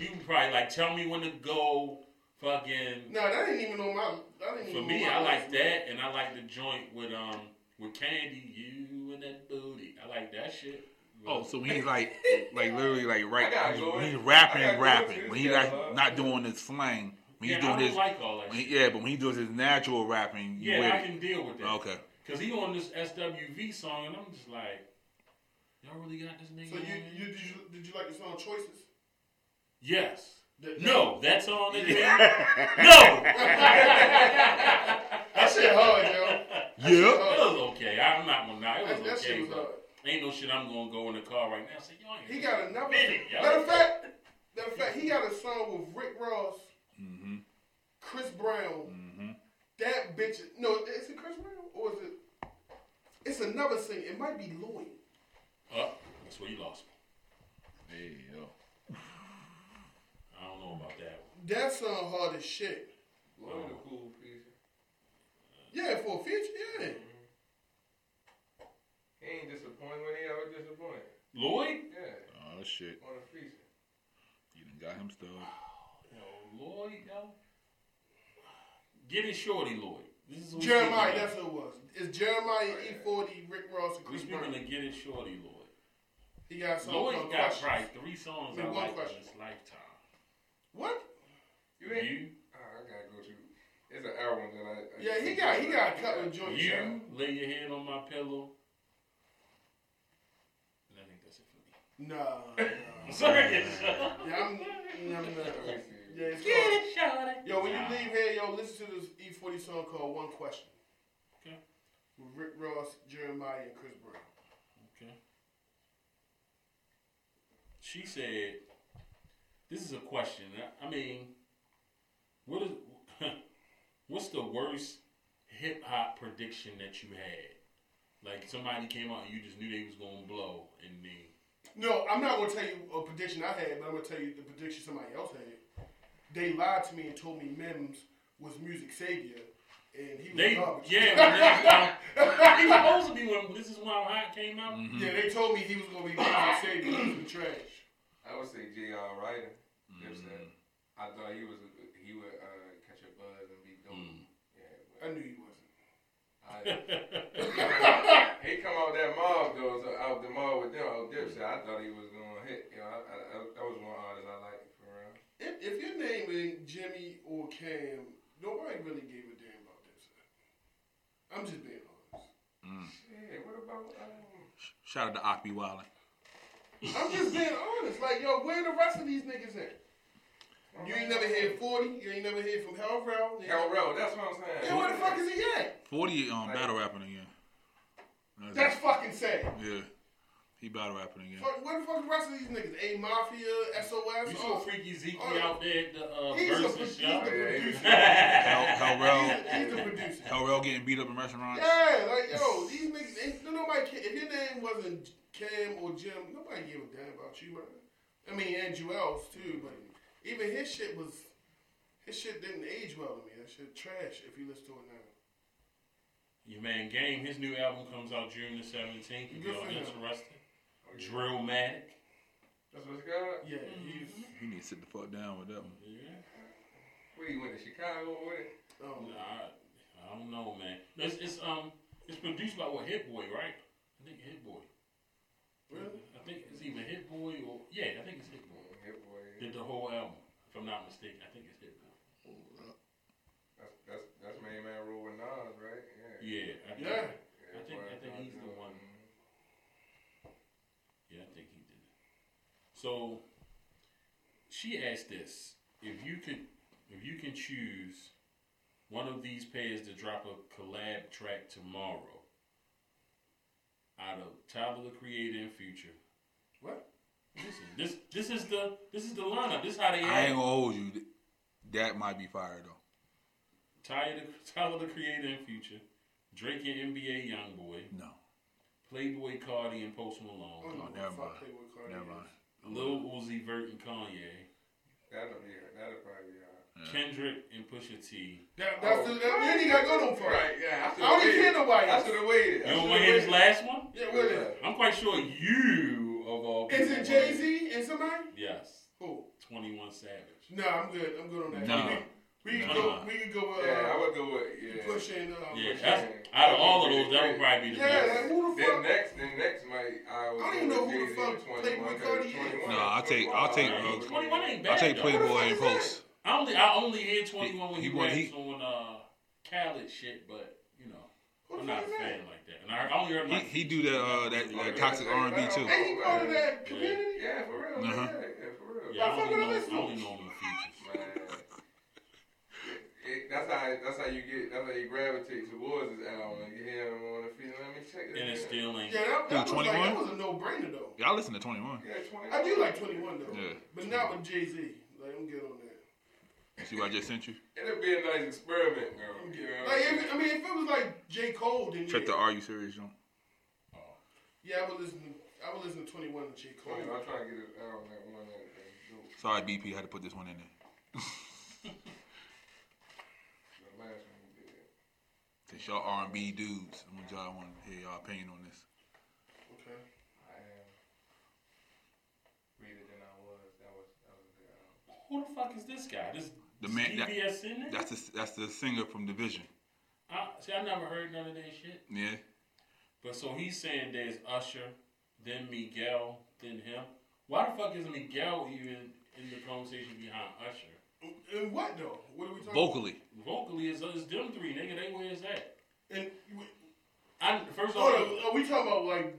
You can probably like tell me when to go. Fucking No, that ain't even on my. That ain't for even me, my I like list. that, and I like the joint with um with Candy, you and that booty. I like that shit. Oh, so when he's like, like literally like right, he's, go he's rapping I and gotta go rapping. When he's like catalog. not doing this slang. When yeah, he's doing his, like all that. when shit. he, yeah, but when he does his natural rapping, you Yeah, with I it. can deal with that. Okay. Cause he on this SWV song, and I'm just like, y'all really got this nigga? So you, you did you did you like the song Choices? Yes. That- No, that song that you No. That shit hard, yo. Yeah. It was okay. I'm not gonna lie. It was that okay. shit was hard. Ain't no shit I'm gonna go in the car right now say, yo, I ain't He got another. Minute, yo. Matter of fact, matter of fact, he got a song with Rick Ross, Mm-hmm. Chris Brown. Mm-hmm. That bitch. No, is it Chris Brown or is it? It's another singer. It might be Lloyd. Oh, that's where you lost me. Hey yo. I don't know about that one. That song uh, hard as shit. Lloyd a cool piece. Yeah, for a feature, yeah. Mm-hmm. He ain't disappointed when he ever disappointed. Lloyd? Yeah, Oh shit. on a feature. You done got him started. Yo, Lloyd, yo. Get it shorty, Lloyd. This is what Jeremih, speaking that's of. who it was. It's Jeremih E40, Rick Ross, and Chris We Chris speaking Brown. of Get It Shorty, Lloyd. He got a song Lloyd called got Questions. probably three songs I mean, I one like in question. this lifetime. What? You ain't. You, Ah, I gotta go to. It's an album that I. I Yeah, he got he got a couple of joints. out. you, lay your head on my pillow. And I think that's it for me. Nah, nah. I'm sorry. Yeah, I'm, I'm not. Let me. Yeah, it's Get called, it, shorty. yo, when you leave here, yo, listen to this E40 song called One Question. Okay. With Rick Ross, Jeremih, and Chris Brown. Okay. She said, "This is a question. I- I mean, what is what's the worst hip hop prediction that you had? Like somebody came out and you just knew they was gonna blow, and then No, I'm not gonna tell you a prediction I had, but I'm gonna tell you the prediction somebody else had. They lied to me and told me Mims was music savior, and he was they garbage. yeah, when this is when, he was supposed to be when this is when hot came out. Mm-hmm. yeah, they told me he was gonna be music savior. He was trash. I would say J.R. Writer. Mm-hmm. Dipset. I thought he was he would uh, catch a buzz and be dope. Mm. Yeah, I knew he wasn't. I, he come out that mob though, so out the mob with them, out Dipset. I thought he was gonna hit. You know, I, I, I, that was one artist I liked for real. If, if your name ain't Jimmy or Cam, nobody really gave a damn about this. I'm just being honest. Yeah, what about um, Shout out to Akbi Wildin. I'm just being honest. Like, yo, where the rest of these niggas at? You ain't never heard 40. You ain't never heard from Hell Rell. Hell Row? That's what I'm saying. Yeah, where the fuck is he at? Forty um battle rapping again. That's fucking sad. yeah. He battle rapping again. Fuck, where the fuck the rest of these niggas? A Mafia, SOS. You all- saw Freaky Zeke Oh. out there at the uh, He's a, he's show. the producer. Hell, Hell He's, he's the producer. Hell Rell getting beat up in restaurants. Yeah, like yo, these niggas. Ain't, nobody. ca- If your name wasn't Cam or Jim, nobody give a damn about you, man. I mean, and Juelz too, but even his shit was. His shit didn't age well to me. That shit trash. If you listen to it now. Your man Game, his new album comes out June the 17th. If Good y'all for him. interested. Oh, yeah. Drillmatic. That's what it's called? Yeah, he's. You need to sit the fuck down with that one. Yeah. Where you went to Chicago with it? Um, Nah, I, I don't know, man. It's, it's um it's produced by what Hit Boy, right? I think Hit Boy. really? I think it's either Hit Boy or yeah, I think it's Hit Boy. Hit boy. Did the whole album, if I'm not mistaken. I think it's Hit Boy. That's that's that's main man rule with Nas, right? Yeah. Yeah, I think, Yeah. I think I think he's the one. Yeah, I think he did it. So she asked this: if you could, if you can choose one of these pairs to drop a collab track tomorrow, out of Tyler the Creator and Future. What? Listen, this this is the this is the lineup. This is how they I act. ain't gonna hold you. That might be fire though. Tyler the, Tyler the Creator and Future, Drake and NBA YoungBoy, No, Playboi Carti and Post I Malone. Oh, what oh, never mind. Playboi Carti never is. mind. Lil Uzi Vert and Kanye, That'll be that'll probably be hard. Kendrick and Pusha T. That, that's the, that, you ain't got to go no far. Right, yeah. I don't even hear nobody. I should have waited. You don't want to hear his last one? Yeah, what is it? I'm quite sure you of all people. Is it Jay Z and somebody? Yes, Who? Twenty One Savage. No, I'm good. I'm good on that. Nah. We, we can Nah. go. We can go. Uh, Yeah, I would go with yeah. Push and uh, Yeah, Push that's, and- out of all of those, that would probably be the Yeah, best. like, who the fuck? Then next, then next might I would I don't even know who the fuck and Playboi 21, Carti 21, No, I'll take- I'll take, uh, 21 ain't bad. I'll take. Playboi and Post. I only I only hear 21 when He- he, he raps he- on uh, Khaled shit, but you know, Who I'm not a fuck is that? fan like that. And I I only heard He, like he do that uh that, that toxic R and B too. Ain't he part of that community? Yeah, for real. Uh-huh. Yeah, yeah, for real. Yeah, I Fuck only know, this I only one. know that's how that's how you get that's how you gravitate towards this album. and You hear him on the feeling. Let me check this. And it out. still ain't. Yeah, that, that, was like, 21? that was a no-brainer though. Y'all listen to Twenty One. Yeah, 20. I do like 21 though, Yeah. but not with Jay Z. Like I'm good on that. See what I just sent you? It'll be a nice experiment, girl. I'm You know? Like, if, I mean, if it was like J Cole, then Check yeah. the Are You Serious joint. Yeah, I would listen. I would listen to 21 and J Cole. I'm trying to get it out on that one that that. Sorry, BP, had to put this one in there. The last one you did. Since y'all R and B dudes, I want y'all want to hear y'all opinion on this. Okay. I am reader than I was. That was that was a. Who the fuck is this guy? This The man that, DVS that's the that's the singer from Division. I, see, I never heard none of that shit. Yeah. But so he's saying there's Usher, then Miguel, then him. Why the fuck is Miguel even in the conversation behind Usher? And what though? What are we talking? Vocally. Vocally, it's, it's them three, nigga. They where is that? And I first of all, are we talking about like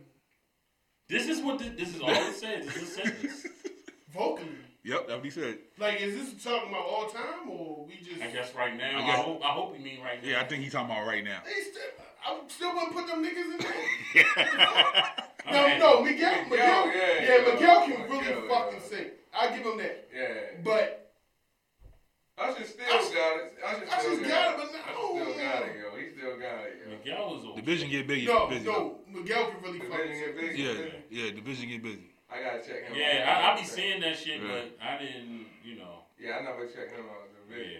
this is what this, this is all it says. This is a sentence. vocally? Yep, that's what he said. Like, is this talking about all time or we just? I guess right now. I I, hope I hope you mean right now. Yeah, I think he's talking about right now. They still, I still wouldn't put them niggas in there. No, happy. no, Miguel, Miguel, Miguel, yeah, yeah, yeah, Miguel can Miguel, really yeah. fucking sing. I give him that. Yeah. But Usher still Usher- got it. Usher Usher's still got it, it. but no. Usher still got it, yo. He still got it, yo. Miguel was over. Division get busy. no, busy. no, Miguel can really Division get sing. busy. Yeah, yeah, Division get busy. I gotta check him Yeah, out. I, I be seeing that shit, Yeah. but I didn't. You know. Yeah, I never checked him out. The Yeah. video.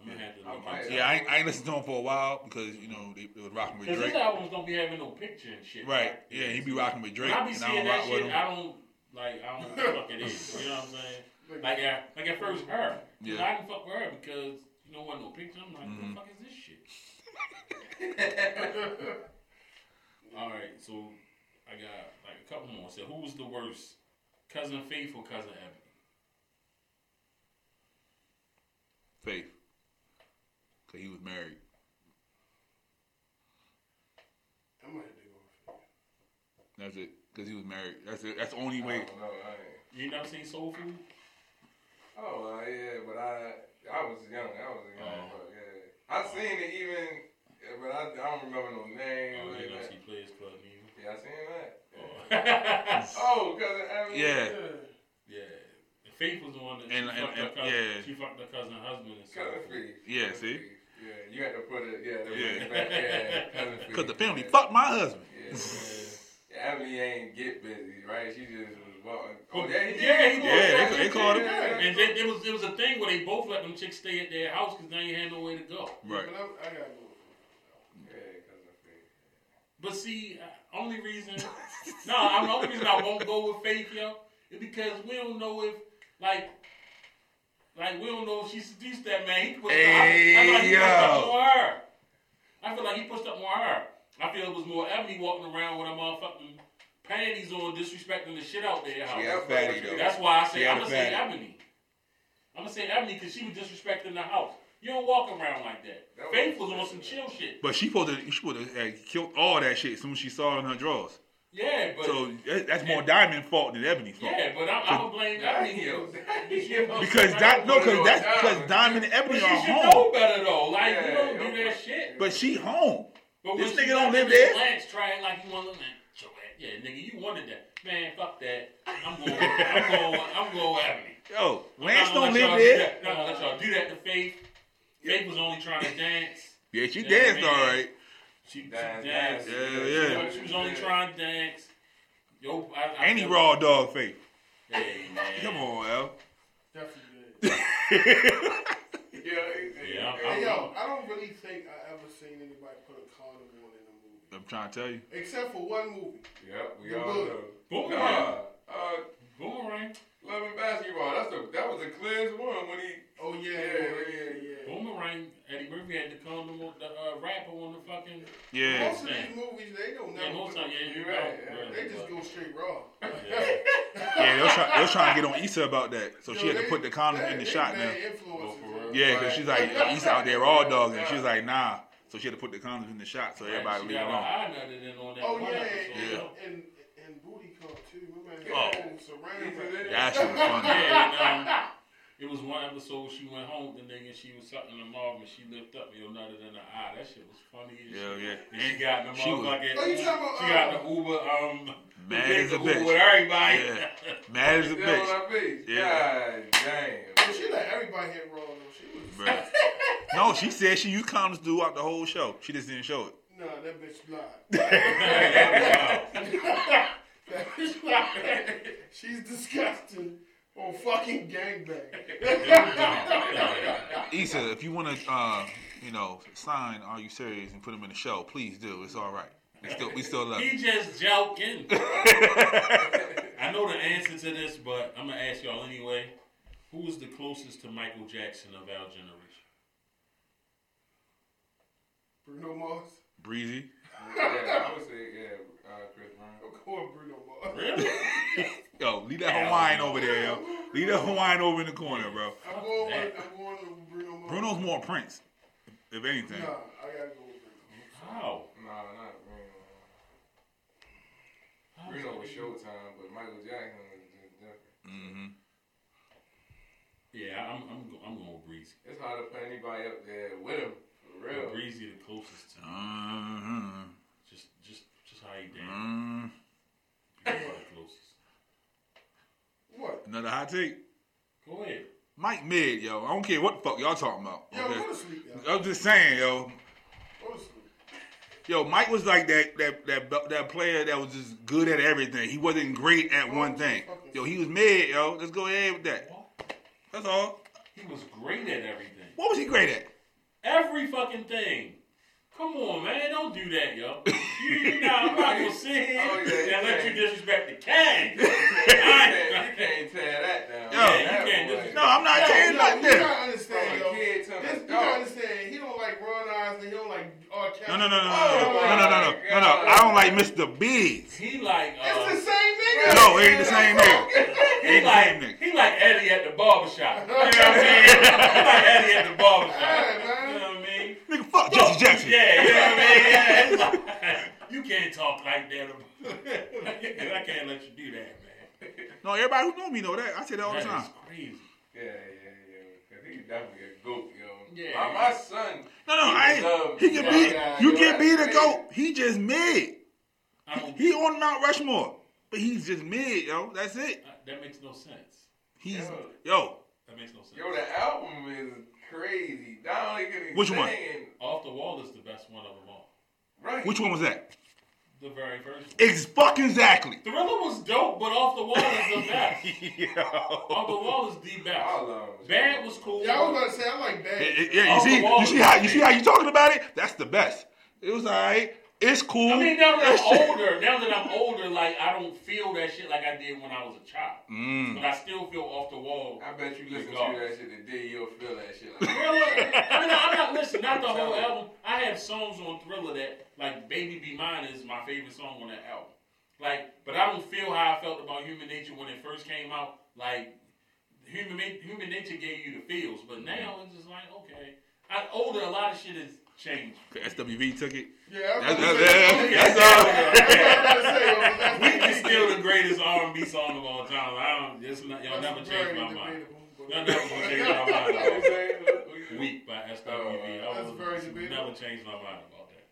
I'm gonna have to I look might. Yeah, I ain't, I ain't listened to him for a while because you know they, they was rocking with Drake. Cause Drake. his albums don't be having no picture and shit. Right? Yeah, he be rocking with Drake, I be and I seeing don't that shit. I don't like. I don't know what the fuck it is. You know what I'm saying? Like, at, like at first, her. Yeah. I didn't fuck with her because you know what? No picture. I'm like, Mhm. what the fuck is this shit? All right, so I got like a couple more. So who was the worst, cousin Faith or cousin Ebony? Faith, cause he was married. I might have to go with Faith. That's it. Cause he was married. That's it. That's the only I way. don't know. I ain't. You never seen Soul Food? Oh uh, yeah, but I I was young. I was young. Oh. But, yeah, I seen it even, yeah, but I, I don't remember no name. Oh, or you don't that. see Players Club either. Yeah, I seen that. Oh. Oh, cousin Abby. Yeah. yeah. Faith was the one that And- she, and- fucked her and- cousin, yeah. she fucked her cousin husband and Cousin. Faith. Yeah, Cousin see? Faith. Yeah, you had to put it. Yeah, the Yeah. yeah. back. Yeah, cousin Faith. Cause the family yeah. fucked my husband. Yeah. Yeah. Abby ain't get busy, right? She just was walking. Oh, yeah, he. Yeah, he did. Yeah, they- they called him. And then it was it was a thing where they both let them chicks stay at their house because they ain't had nowhere to go. Right. But I'm, I gotta go with Faith. Yeah, cousin But see, uh, only reason, no, I'm the only reason I won't go with Faith, yo, is because we don't know if, like, like we don't know if she seduced that man. He pushed I, I feel like he pushed Hey, up yo. more her. I feel like he pushed up more her. I feel it was more Ebony walking around with her motherfucking panties on, disrespecting the shit out there. She had a fatty, though. That's why I say I'm a gonna say. Ebony. I'm gonna say Ebony because she was disrespecting the house. You don't walk around like that. Faith was on some chill shit. But she supposed to, she supposed to have killed all that shit as soon as she saw it in her drawers. Yeah, but So that's more Diamond fault than Ebony's fault. yeah, but I'm, I'm gonna blame Ebony here. Because that no, because that's because Diamond and Ebony But are she should know better though. Like you don't yeah. do that shit. But she home. But This nigga don't live there. Lance trying like you want to man. Your. Yeah, nigga, you wanted that. Man, fuck that. I'm going. I'm going. I'm going with Ebony. Yo, Lance don't live there. that. I'm gonna let y'all do that to Faith. Faith was only trying to dance. Yeah, she Yeah, danced man. all right. She, she Dance, danced. dance. Yeah, yeah. She was only trying to dance. Yo, I, I And he feel- raw dog face. Hey man. Come on, L. Definitely did. Yeah, I'm, Hey, I'm, yo, I don't really think I ever seen anybody put a condom in a movie. I'm trying to tell you. Except for one movie. Yep, we The all Good. know. Boomerang. Nah, uh, Boomerang. Love and basketball. That's the that was the clearest one when he. Oh, yeah, Yeah, yeah, yeah, yeah. Boomerang. Eddie Murphy had the condom on the uh, rapper on the fucking. Yeah. Most of these movies, they don't Yeah, never most put time, yeah, You're right, right. yeah. They just go straight raw. Yeah, they was, try, they was trying to get on Issa about that. So she Yo, had to put the condom they- in the shot now. influences, Oh, for real? Yeah, because she's like, Issa out there raw dogging. She's like, nah. So she had to put the condoms in the shot so everybody she leave it alone. eye nutted in on that Oh, one yeah, episode. and, Yeah. and, and Booty Call, too. Remember Oh. that whole? That shit was funny. Yeah, and, um, it was one episode she went home with the nigga, she was sucking the mom and she lifted up, yo, nutted in her eye. That shit was funny as Yeah, shit. yeah. And she got in the she was- motherfucking, Oh, you talking about, she got uh, the Uber, um, Mad as a Uber bitch. with everybody. Yeah. Mad as a Yeah, bitch. on her face. Yeah. God damn. Well, she let everybody hit raw, though. She was... Bruh. No, she said she used condoms throughout the whole show. She just didn't show it. Nah, that bitch lied. That bitch lied. She's disgusting on fucking gangbang. Issa, if you want to, uh, you know, sign Are You Serious and put them in the show, please do. It's all right. We still, we still love He you. just joking. I know the answer to this, but I'm gonna ask y'all anyway. Who is the closest to Michael Jackson of our generation? Bruno Mars. Breezy. Yeah, I would say yeah, uh, Chris Brown. Of course, Bruno Mars. Really? Yo, leave that Hawaiian over there, yo. Leave that Hawaiian over in the corner, bro. I'm going with, I'm going with Bruno Mars. Bruno's more Prince, if anything. Nah, I gotta go with Bruno. How? Nah, not Bruno. Bruno was Showtime, but Michael Jackson was just different. Mm-hmm. Yeah, I'm I'm I'm going with Breezy. It's hard to put anybody up there with him for real. Breezy the closest to me. Mm-hmm. Just just just how he dance. Mm. Probably the closest. What? Another hot take. Go ahead. Mike Mid, yo. I don't care what the fuck y'all talking about. Yo, okay? go to sleep, yo. I'm just saying, yo. Go to sleep. Yo, Mike was like that that that that player that was just good at everything. He wasn't great at one thing. Yo, he was mid, yo. Let's go ahead with that. That's all. He was great at everything. What was he great at? Every fucking thing. Come on, man. Don't do that, yo. You, you know, I'm not going to sit here Oh, yeah, and let you disrespect the king. You can't, you can't tear that down. Yo. Yeah, you can't disrespect No, I'm not Yo, saying yo, nothing you gotta understand, yo. kid This, you gotta understand, he don't like Ron Isley, he don't like R. Kelly. No, no, no, no, no, Oh, no, no, no, no, no, no, no. I don't like Mr. Biggs. He like, It's uh, the same nigga. No, it ain't the same nigga. he Ain't the like, same nigga. he like Eddie at the barbershop. You know what I'm saying? he like Eddie at the barbershop. Yeah, man. know what I mean? Nigga, fuck Jesse Jackson. Yeah, you know what I mean? Yeah, it's like, you can't talk like that. I can't let you do that, man. No, everybody who know me know that. I say that all the time. is crazy. Yeah, yeah, yeah. Cause he's definitely a goat, yo. Yeah. My, my son. No, no, I love ain't. He can that be. guy, You yo, can be the that's goat. He just mid. I He on Mount Rushmore, but he's just mid, yo. That's it. that makes no sense. He's Yeah. yo. That makes no sense. Yo, the album is crazy. Not only can he Which one? sing, Off the Wall is the best one of them all. Right. Which one was that? The very first one. Ex fucking exactly. Thriller was dope, but Off the Wall is the best. Off the. Wall is the I best. love him. Bad was cool. Yeah, I was about to say, I like Yeah, bad. yeah, you Off see, you see how you see how you talking about it. That's the best. It was alright. It's cool. I mean, now that That I'm older, now that I'm older, like I don't feel that shit like I did when I was a child. Mm. But I still feel off the wall. I bet you listen to that shit today, you'll feel that shit. Like, I mean, I'm not listening, not the whole album. I have songs on Thriller that, like, Baby Be Mine is my favorite song on that album. Like, but I don't feel how I felt about Human Nature when it first came out. Like, Human Human Nature gave you the feels, but now it's just like, okay. I older, a lot of shit has changed. SWV took it. Yeah, That's, I that's, that's, I was gonna say, all. uh, that's- Weak is still the greatest R&B song of all time. I don't. It's not, y'all never That's change my mind. debatable, but- Y'all never gonna change my mind about. Weak by SWV. I That's will very debatable. never change my mind about that.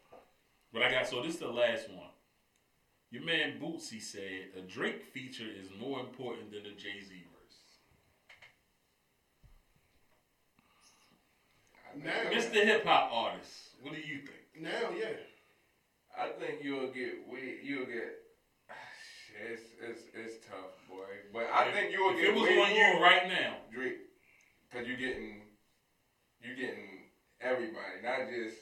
But I got so this is the last one. Your man Bootsy said a Drake feature is more important than a Jay Z verse. Now, Mr. Hip Hop artist, what do you think? now, yeah. I think you'll get way, you'll get. Ah, it's it's it's tough, boy. But I If- think you'll if get it was way on you more right now. Drake, because you're getting you're getting everybody, not just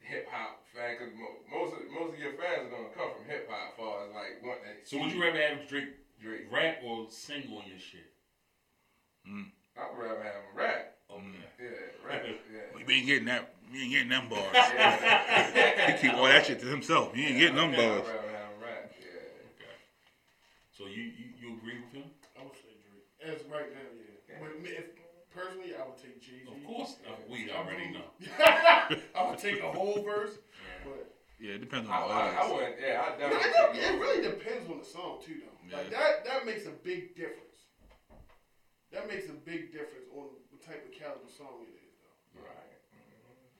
hip hop fan. Because mo- most of, most of your fans are gonna come from hip hop, as far as like want that. So would you rather have Drake Drake? rap or sing on your shit? I'd rather have him rap. Okay. Yeah, right. Yeah. We ain't getting that. We ain't getting them bars. yeah. he keep all that shit to himself. He ain't getting them I'd bars. rather have him rap. Yeah. Okay. So you, you you agree with him? I would say Drake. As right now, yeah. But if, personally, I would take Jay Z. Of course, uh, we already know. I would take a whole verse, but Yeah, it depends on I, the I, I audience. wouldn't. Yeah, I No, definitely. it, it really depends on the song too, though. Like that, that makes a big difference. That makes a big difference on what type of caliber song it is, though. Right.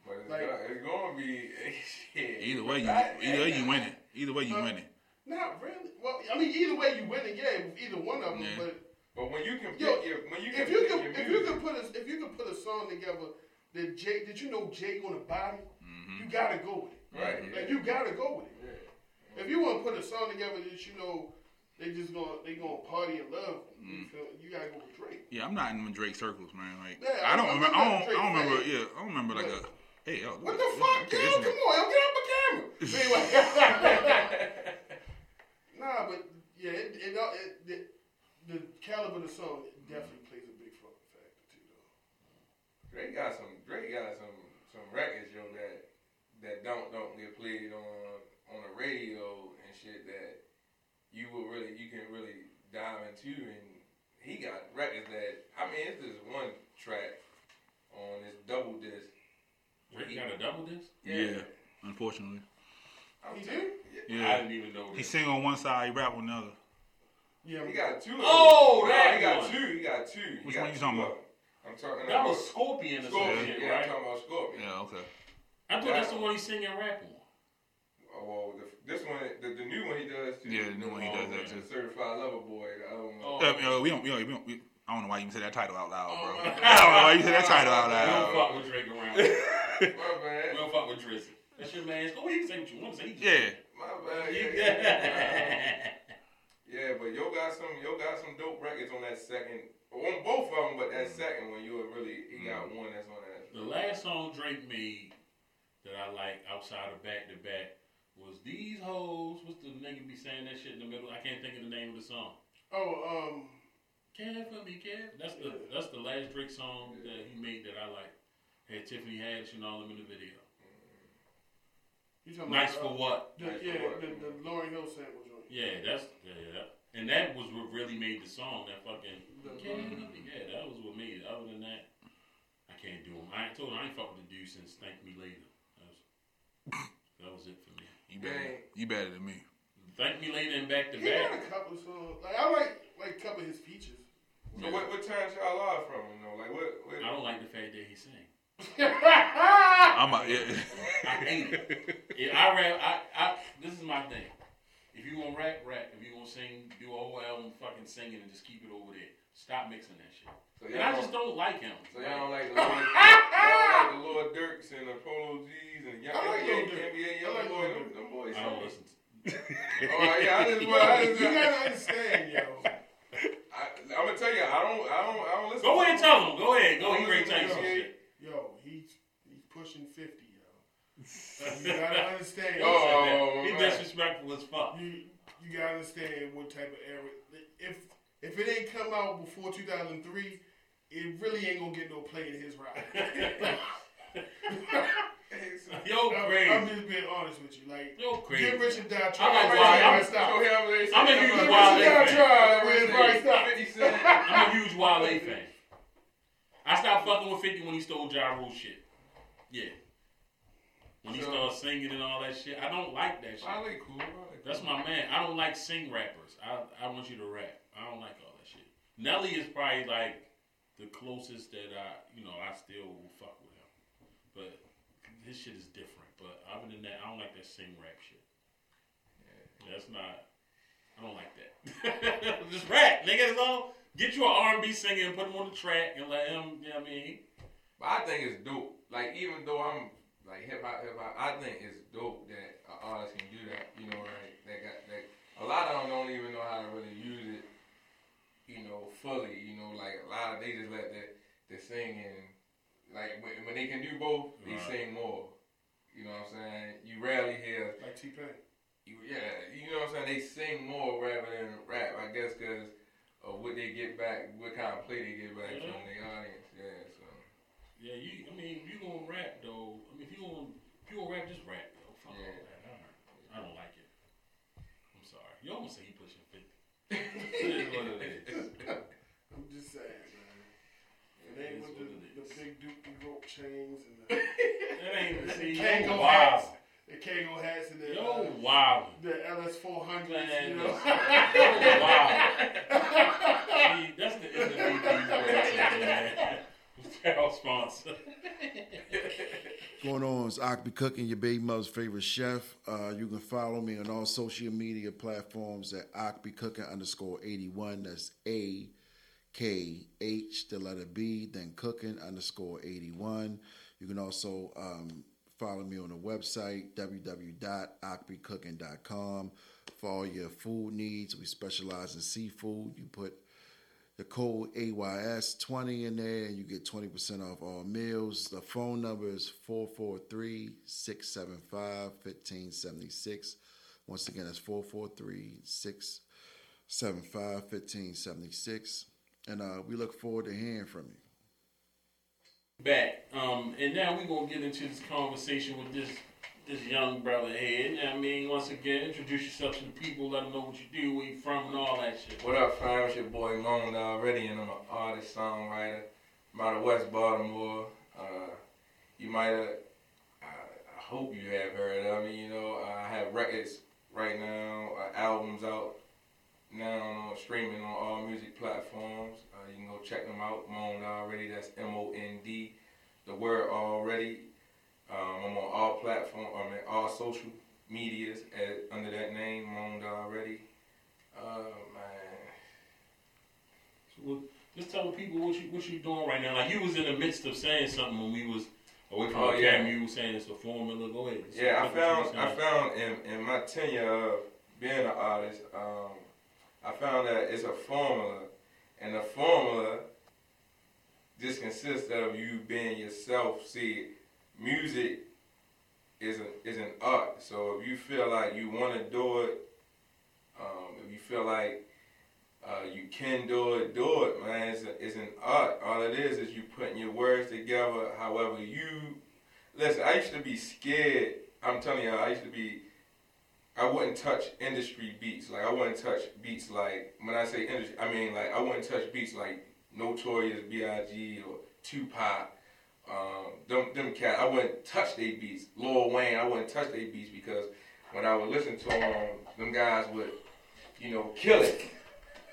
But it's, Like- gonna, it's gonna be shit. Either way, you That- either way you win it. Either way you Uh, win it. Not really. Well, I mean, either way you win it, yeah, either one of them. Yeah. But But when you can pick Yo, your, when you can if you pick could, your if you music, could put a, if you could put a song together that Jay, did you know Jay gonna body? Mm-hmm. You gotta go with it. Right, Like yeah. you gotta go with it. Yeah. If you want to put a song together that you know they just gonna they gonna party and love, you, Mm. feel, you gotta go with Drake. Yeah, I'm not in the Drake circles, man. Like Yeah, I don't I'm- remember. I'm I don't. I don't remember. fan. Yeah, I don't remember like a. Hey, yo, What the look, fuck, okay, yo? Come nigga- on, yo, get off the camera. anyway, nah, but yeah, it, it, it, it, the caliber of the song definitely plays a big fucking factor too, though. Drake got some. Drake got some some records, yo, that that don't don't get played on on the radio and shit that you will really you can really dive into and he got records that I mean it's just one track on this double disc. Drake got a double disc? Yeah, unfortunately. I'm He telling- I didn't even know he that. sing on one side, he rap on the other. Yeah, He got two. of Oh, them. that he got one. two. He got two. He Which got one you talking of about? I'm talking That about was Scorpion Scorpion. shit, Yeah, right? I'm talking about Scorpion. Yeah, okay. I thought that's the one he's singing rap on. Oh, well, the, this one, the, the new one he does too. Yeah, the new one he does that The too. Certified Lover Boy. The other one. Oh. Uh, you know, we don't. You know, we don't. We, I don't know why you even said that title out loud, bro. Oh, I don't know why you said that title out loud. We don't loud. fuck with Drake around. My we bad. don't fuck with Drizzy. That's your man. Oh, he can say what you want to say. Yeah, My bad. You- Yeah, yeah. yeah, but yo got some, yo got some dope records on that second, on both of them, but that second one, you were really, he got one that's on that. The last song Drake made that I like outside of back to back was These Hoes. What's the nigga be saying that shit in the middle? I can't think of the name of the song. Oh, um, Care for me, care. That's the that's the last Drake song that he made that I like. Had Tiffany Haddish and all them in the video. Nice about, for uh, what? The, Nice for yeah, what? the, the Lauryn Hill sample joint. Yeah, that's yeah, yeah. And that was what really made the song. That fucking The- Care for me, yeah, that was what made it. Other than that, I can't do them. I told him I ain't fucked with the dude since Thank Me Later. That was, that was it for me. You better. You better than me. Thank Me Later and back to He had back. a couple of songs. Like I like like a couple of his features. So what, what turns y'all off from him though? Like what? what I don't like the fact that he sang. I'm a, yeah. I hate it. Yeah, I rap. I, I. This is my thing. If you gonna rap, rap. If you gonna sing, do a whole album fucking singing and just keep it over there. Stop mixing that shit. So And I just don't like him. So y'all don't like the Lord, like the Lord Dirks and the Polo G's and young I like NBA, Lil Durk. NBA I young like boy, Lil them, Durk. them boys. I don't sing. listen. To, All right, yeah, I just, well, I just, you gotta understand, yo. I, I'm gonna tell you, I don't, I don't, I don't listen. go ahead and tell him. Go ahead. Go. He don't ready tell you some shit. Yo, he's he's pushing fifty, yo. You gotta understand. Oh, He disrespectful as fuck. You you gotta understand what type of era. If if it ain't come out before 2003, it really ain't gonna get no play in his ride. Yo, I'm, crazy. I'm just being honest with you. Like, Yo, crazy. get rich and die I'm trying. a Where's wild- I'm- stop? So I'm I'm a huge saying, Wale Get rich and die fan. trying. Where's it stop? 50 Cent. I'm a huge Wale fan. I stopped fucking with 50 when he stole Ja Rule shit. Yeah. When he So- started singing and all that shit. I don't like that shit. Wale cool. Wale That's my man. I don't like sing rappers. I, I want you to rap. I don't like all that shit. Nelly is probably like the closest that I, you know, I still will fuck with him. But his shit is different. But other than that, I don't like that sing rap shit. That's not. I don't like that. Just rap, nigga. It's all. Get you an R&B singer and put him on the track and let him. You know what I mean? But I think it's dope. Like even though I'm like hip hop, hip hop, I think it's dope that an artist can do that. You know, right? That got that. A lot of them don't even know how to really use it. You know, fully. You know, like a lot of they just let the the singing. Like when, when they can do both, they Right. sing more. You know what I'm saying? You rarely hear Like T Pain. Yeah, you know what I'm saying? They sing more rather than rap, I guess, because of what they get back, what kind of play they get back Yeah. from the audience. Yeah, so. Yeah, you. I mean, you gonna rap though. I mean, if you gonna if you gonna rap, just rap. Yo, fuck all Yeah. that. I don't, I don't like it. I'm sorry. You almost say he pushing fifty. It is what it is. I'm just saying, man. It It ain't is with the, it the is. big Dookie rope chains and the, That ain't the see. Kango Yo, hats. wow. The Kango hats and the, Yo, uh, wow. the LS 400s, you know? listen. wow. See, that's the end of these words, man. Our sponsor. Going on is Ak Be Cooking, your baby mother's favorite chef. Uh, you can follow me on all social media platforms at Ak Be Cooking underscore 81. That's A K H, the letter B, then cooking underscore 81. You can also um, follow me on the website, www.akbecooking.com. For all your food needs, we specialize in seafood. You put the code AYS20 in there and you get 20% off all meals. The phone number is 443 675 1576. Once again, that's 443 675 1576. And uh, we look forward to hearing from you. Back. Um, and now we're gonna get into this conversation with this this young brother here. You know what I mean, once again, introduce yourself to the people, let them know what you do, where you from, and all that shit. What up, fam? It's your boy Mond Already, and I'm an artist, songwriter. I'm out of West Baltimore. Uh, you might have, I, I hope you have heard of me. You know, I have records right now, uh, albums out now on streaming on all music platforms. Uh, you can go check them out. Mond Already. That's M O N D. The word already. Um, I'm on all platforms. I mean, all social medias at, under that name, Mond Already. Uh, man. So just tell the people what you what you doing right now. Like you was in the midst of saying something when we was away from Oh, the yeah. camera. You was saying it's a formula. Go ahead. Yeah, I found I found in, in my tenure of being an artist, um, I found that it's a formula, and the formula just consists of you being yourself. See, music is is an art. So if you feel like you want to do it, um, if you feel like uh, you can do it, do it, man. It's, a, it's an art. All it is is you putting your words together. However you listen. I used to be scared. I'm telling you, I used to be. I wouldn't touch industry beats. Like I wouldn't touch beats like when I say industry, I mean like I wouldn't touch beats like Notorious B.I.G. or Tupac. Um, them them cat, I wouldn't touch their beats. Lil Wayne, I wouldn't touch their beats because when I would listen to them, them guys would, you know, kill it.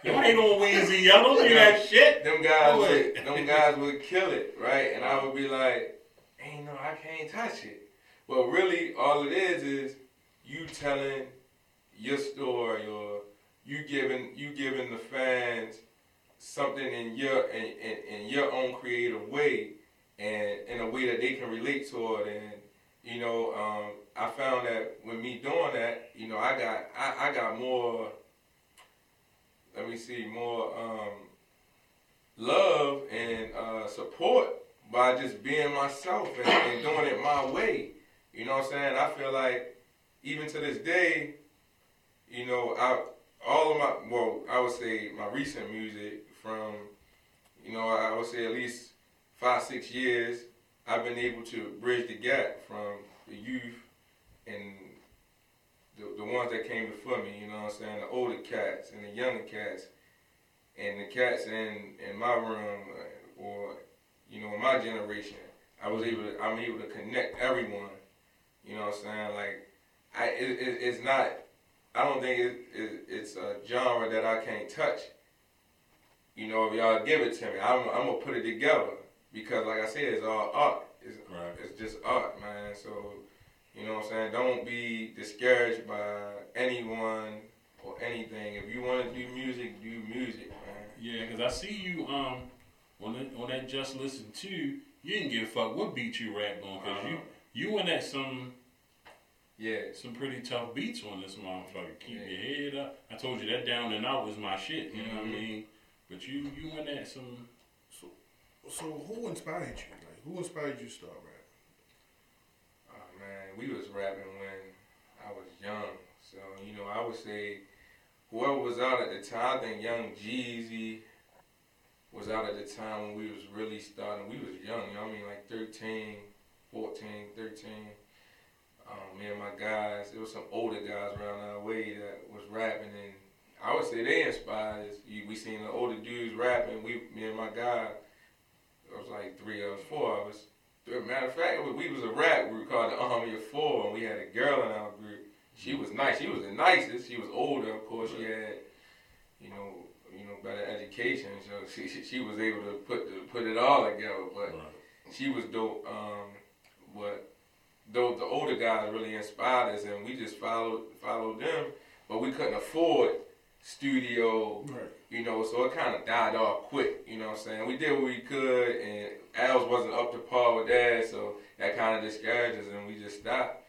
You ain't on Weezy. Don't do that shit. Them guys, would, them guys would kill it, right? And I would be like, ain't no, I can't touch it. But really, all it is is you telling your story, or you giving you giving the fans something in your in, in, in your own creative way, and in a way that they can relate to it. And you know, um, I found that with me doing that, you know, I got I, I got more. Let me see more. Um, love and uh, support by just being myself and, and doing it my way. You know what I'm saying? I feel like even to this day, you know, I all of my well, I would say my recent music from, you know, I would say at least five six years, I've been able to bridge the gap from the youth and the, the ones that came before me. You know what I'm saying? The older cats and the younger cats, and the cats in in my room uh, or you know in my generation. I was able to I'm able to connect everyone. You know what I'm saying? Like I it, it, it's not. I don't think it, it, it's a genre that I can't touch. You know, if y'all give it to me, I'm, I'm gonna put it together because, like I said, it's all art. It's, Right. it's just art, man. So, you know what I'm saying? Don't be discouraged by anyone or anything. If you want to do music, do music, man. Yeah, because I see you um on that on that just listen to you didn't give a fuck what beat you rap on because Uh-huh. you you went at some Yeah. some pretty tough beats on this motherfucker. Keep Yeah. your head up. I told you that down and out was my shit. You know what I Mhm. mean? But you you went at some. So, who inspired you? Like, who inspired you to start rapping? Oh man, we was rapping when I was young. So, you know, I would say whoever was out at the time, I think Young Jeezy was out at the time when we was really starting. We was young, you know I mean? Like 13, 14, 13. Um, me and my guys, there was some older guys around our way that was rapping and I would say they inspired us. We seen the older dudes rapping. We, me and my guy, it was like three of us, four of us. Matter of fact, we- we was a rap group called the Army of Four, and we had a girl in our group. She was nice. She was the nicest. She was older, of course. She had, you know, you know, better education. So she she, she was able to put the, put it all together. But she was dope. Um, but though the older guys really inspired us, and we just followed followed them. But we couldn't afford studio Right. You know, so it kind of died off quick, you know what I'm saying? We did what we could, and Al's wasn't up to par with that, so that kind of discouraged us, and we just stopped.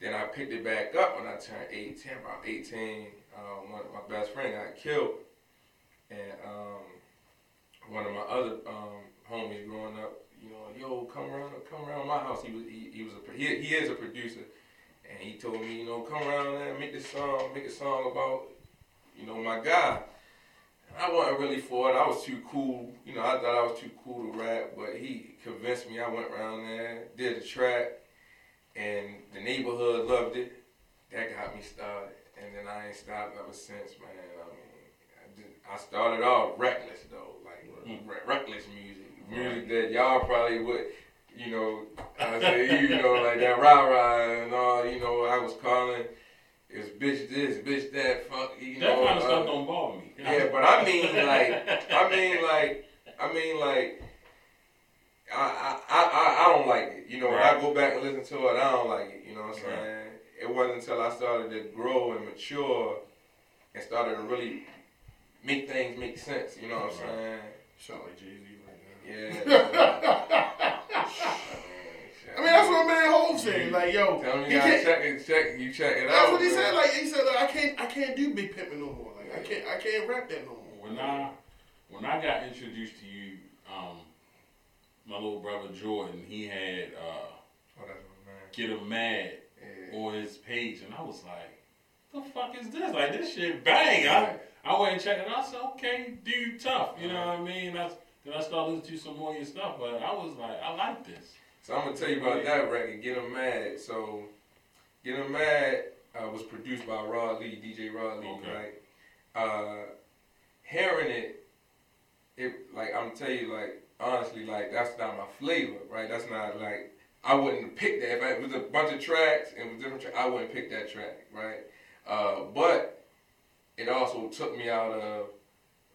Then I picked it back up when I turned 18, about 18. Um, one of my best friend got killed, and um, one of my other um, homies growing up, you know, yo, come around, come around my house. He was, he, he was a, he, he is a producer, and he told me, you know, come around and make this song, make a song about, you know, my guy. I wasn't really for it. I was too cool. You know, I thought I was too cool to rap, but he convinced me. I went around there, did the track, and the neighborhood loved it. That got me started, and then I ain't stopped ever since, man. I mean, I, just, I started off reckless though, like mm-hmm. re- reckless music, music that y'all probably would, you know, I say, you know, like that rah rah and all. You know, I was calling. It's bitch this, bitch that, fuck, you That know. That kind of uh, stuff don't bother me. yeah, but I mean like I mean like I mean like I I, I, I don't like it. You know, when I go back and listen to it, I don't like it. You know what I'm Right. saying? It wasn't until I started to grow and mature and started to really make things make sense. You know what I'm saying? Sound like Jay Z right now. Yeah. I mean, that's what man Said. Like, yo, Tell me you gotta check it, check you check it out. That's what he man. said. Like he said, like, I can't, I can't do big pimping no more. Like I can't, I can't rap that no more. When I when I got introduced to you, um, my little brother Jordan, he had uh, Oh, man. get him mad Yeah. on his page, and I was like, "The fuck is this? Like this shit bang!" I I went and checked it. out. I said, "Okay, dude, tough." You know what I mean? That's, then I started listening to some more of your stuff, but I was like, "I like this." So I'm gonna tell you about that record, Get 'Em Mad. So, Get 'Em Mad uh, was produced by Rod Lee, DJ Rod Lee, Okay. right? Uh, hearing it, it like I'm tell you, like honestly, like that's not my flavor, right? That's not like I wouldn't pick that if I- it was a bunch of tracks and was different tracks. I wouldn't pick that track, right? Uh, but it also took me out of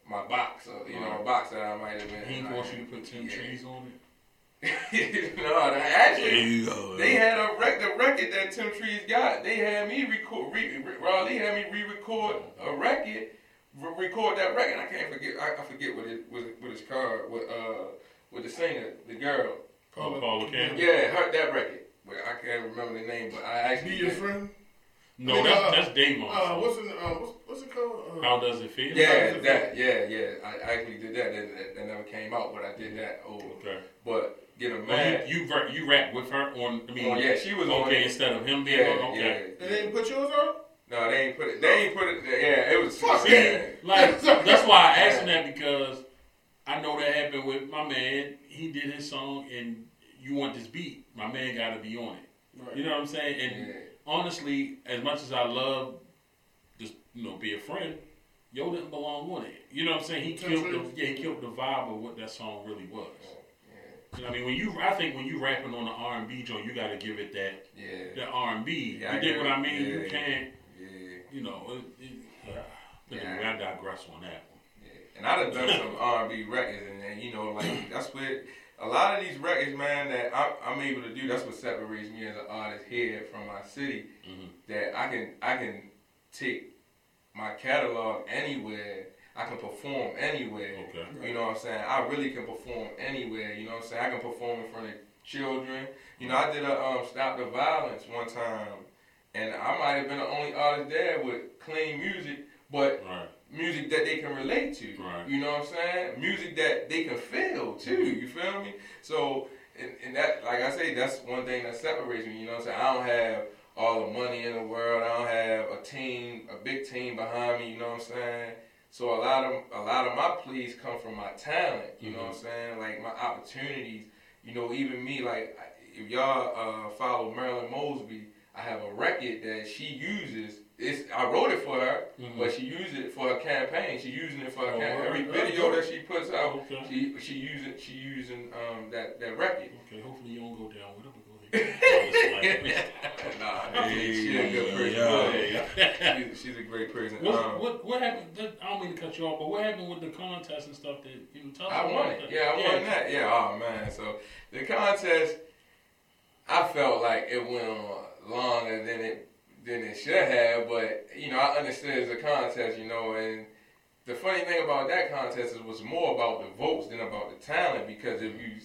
my box, uh, you know, a box that I might have been. He ain't you to put Tim Trees on it. no, they actually, go. they had a rec- the record that Tim Trees got. They had me record, re- re- Rod Lee had me re-record a record, re- record that record. I can't forget, I, I forget what it was, with his card, with uh, with the singer, the girl. Paula, Paula Campbell. Yeah, her that record. But I can't remember the name, but I actually Be your friend. No, I mean, that's uh, that's Dave Monson. Uh, what's it? Uh, what's, what's it called? How does it feel? Yeah, that. Yeah, yeah. I I actually did that. That, that, that never came out, but I did that. Oh, Okay. but get a Well, man. you you, you rap with her on. I mean, Oh, yeah, she was okay it. instead of him being yeah, on. Okay. yeah. And they didn't put yours on? No, they ain't put it. They ain't put it. Yeah, it was. Fuck yeah. Like that's why I asked him that because I know that happened with my man. He did his song and you want this beat. My man got to be on it. Right. You know what I'm saying? And Yeah. honestly, as much as I love just you know be a friend, Yo didn't belong on it. You know what I'm saying? He killed the yeah he killed the vibe of what that song really was. Oh. Yeah. You know what I mean? When you I think when you rapping on the R and B joint, you got to give it that Yeah. that R and B. You get what I mean? You can't. Yeah. You know. It, it, uh, but Yeah. anyway, I digress on that one. Yeah. And I done done some R and B records, and, and you know, like that's what a lot of these records, man, that I, I'm able to do. That's what separates me as an artist here from my city. Mhm. That I can I can take my catalog anywhere. I can perform anywhere. Okay. You know what I'm saying? I really can perform anywhere. You know what I'm saying? I can perform in front of children. You know, I did a um, Stop the Violence one time, and I might have been the only artist there with clean music, but Right. music that they can relate to. Right. You know what I'm saying? Music that they can feel too. You feel me? So, and, and that, like I say, that's one thing that separates me. You know what I'm saying? I don't have all the money in the world. I don't have a team, a big team behind me. You know what I'm saying? So a lot of a lot of my pleas come from my talent. You know what I'm saying? Like my opportunities. You know, even me. Like if y'all uh, follow Marilyn Mosby, I have a record that she uses. It's I wrote it for her, Mhm. but she used it for her campaign. She using it for her Oh, campaign. Every video that she puts out, Okay. she she using she using um that that record. Okay, hopefully you don't go down with it. But Go ahead. a good person. Yeah. She's, she's a great person. What, Um, what what happened? I don't mean to cut you off, but what happened with the contest and stuff? That you know, tell us I about won it. Yeah, I won that. Yeah, oh man. So the contest, I felt like it went on longer than it than it should have, but you know, I understood it's a contest, you know, and the funny thing about that contest is it was more about the votes than about the talent because if you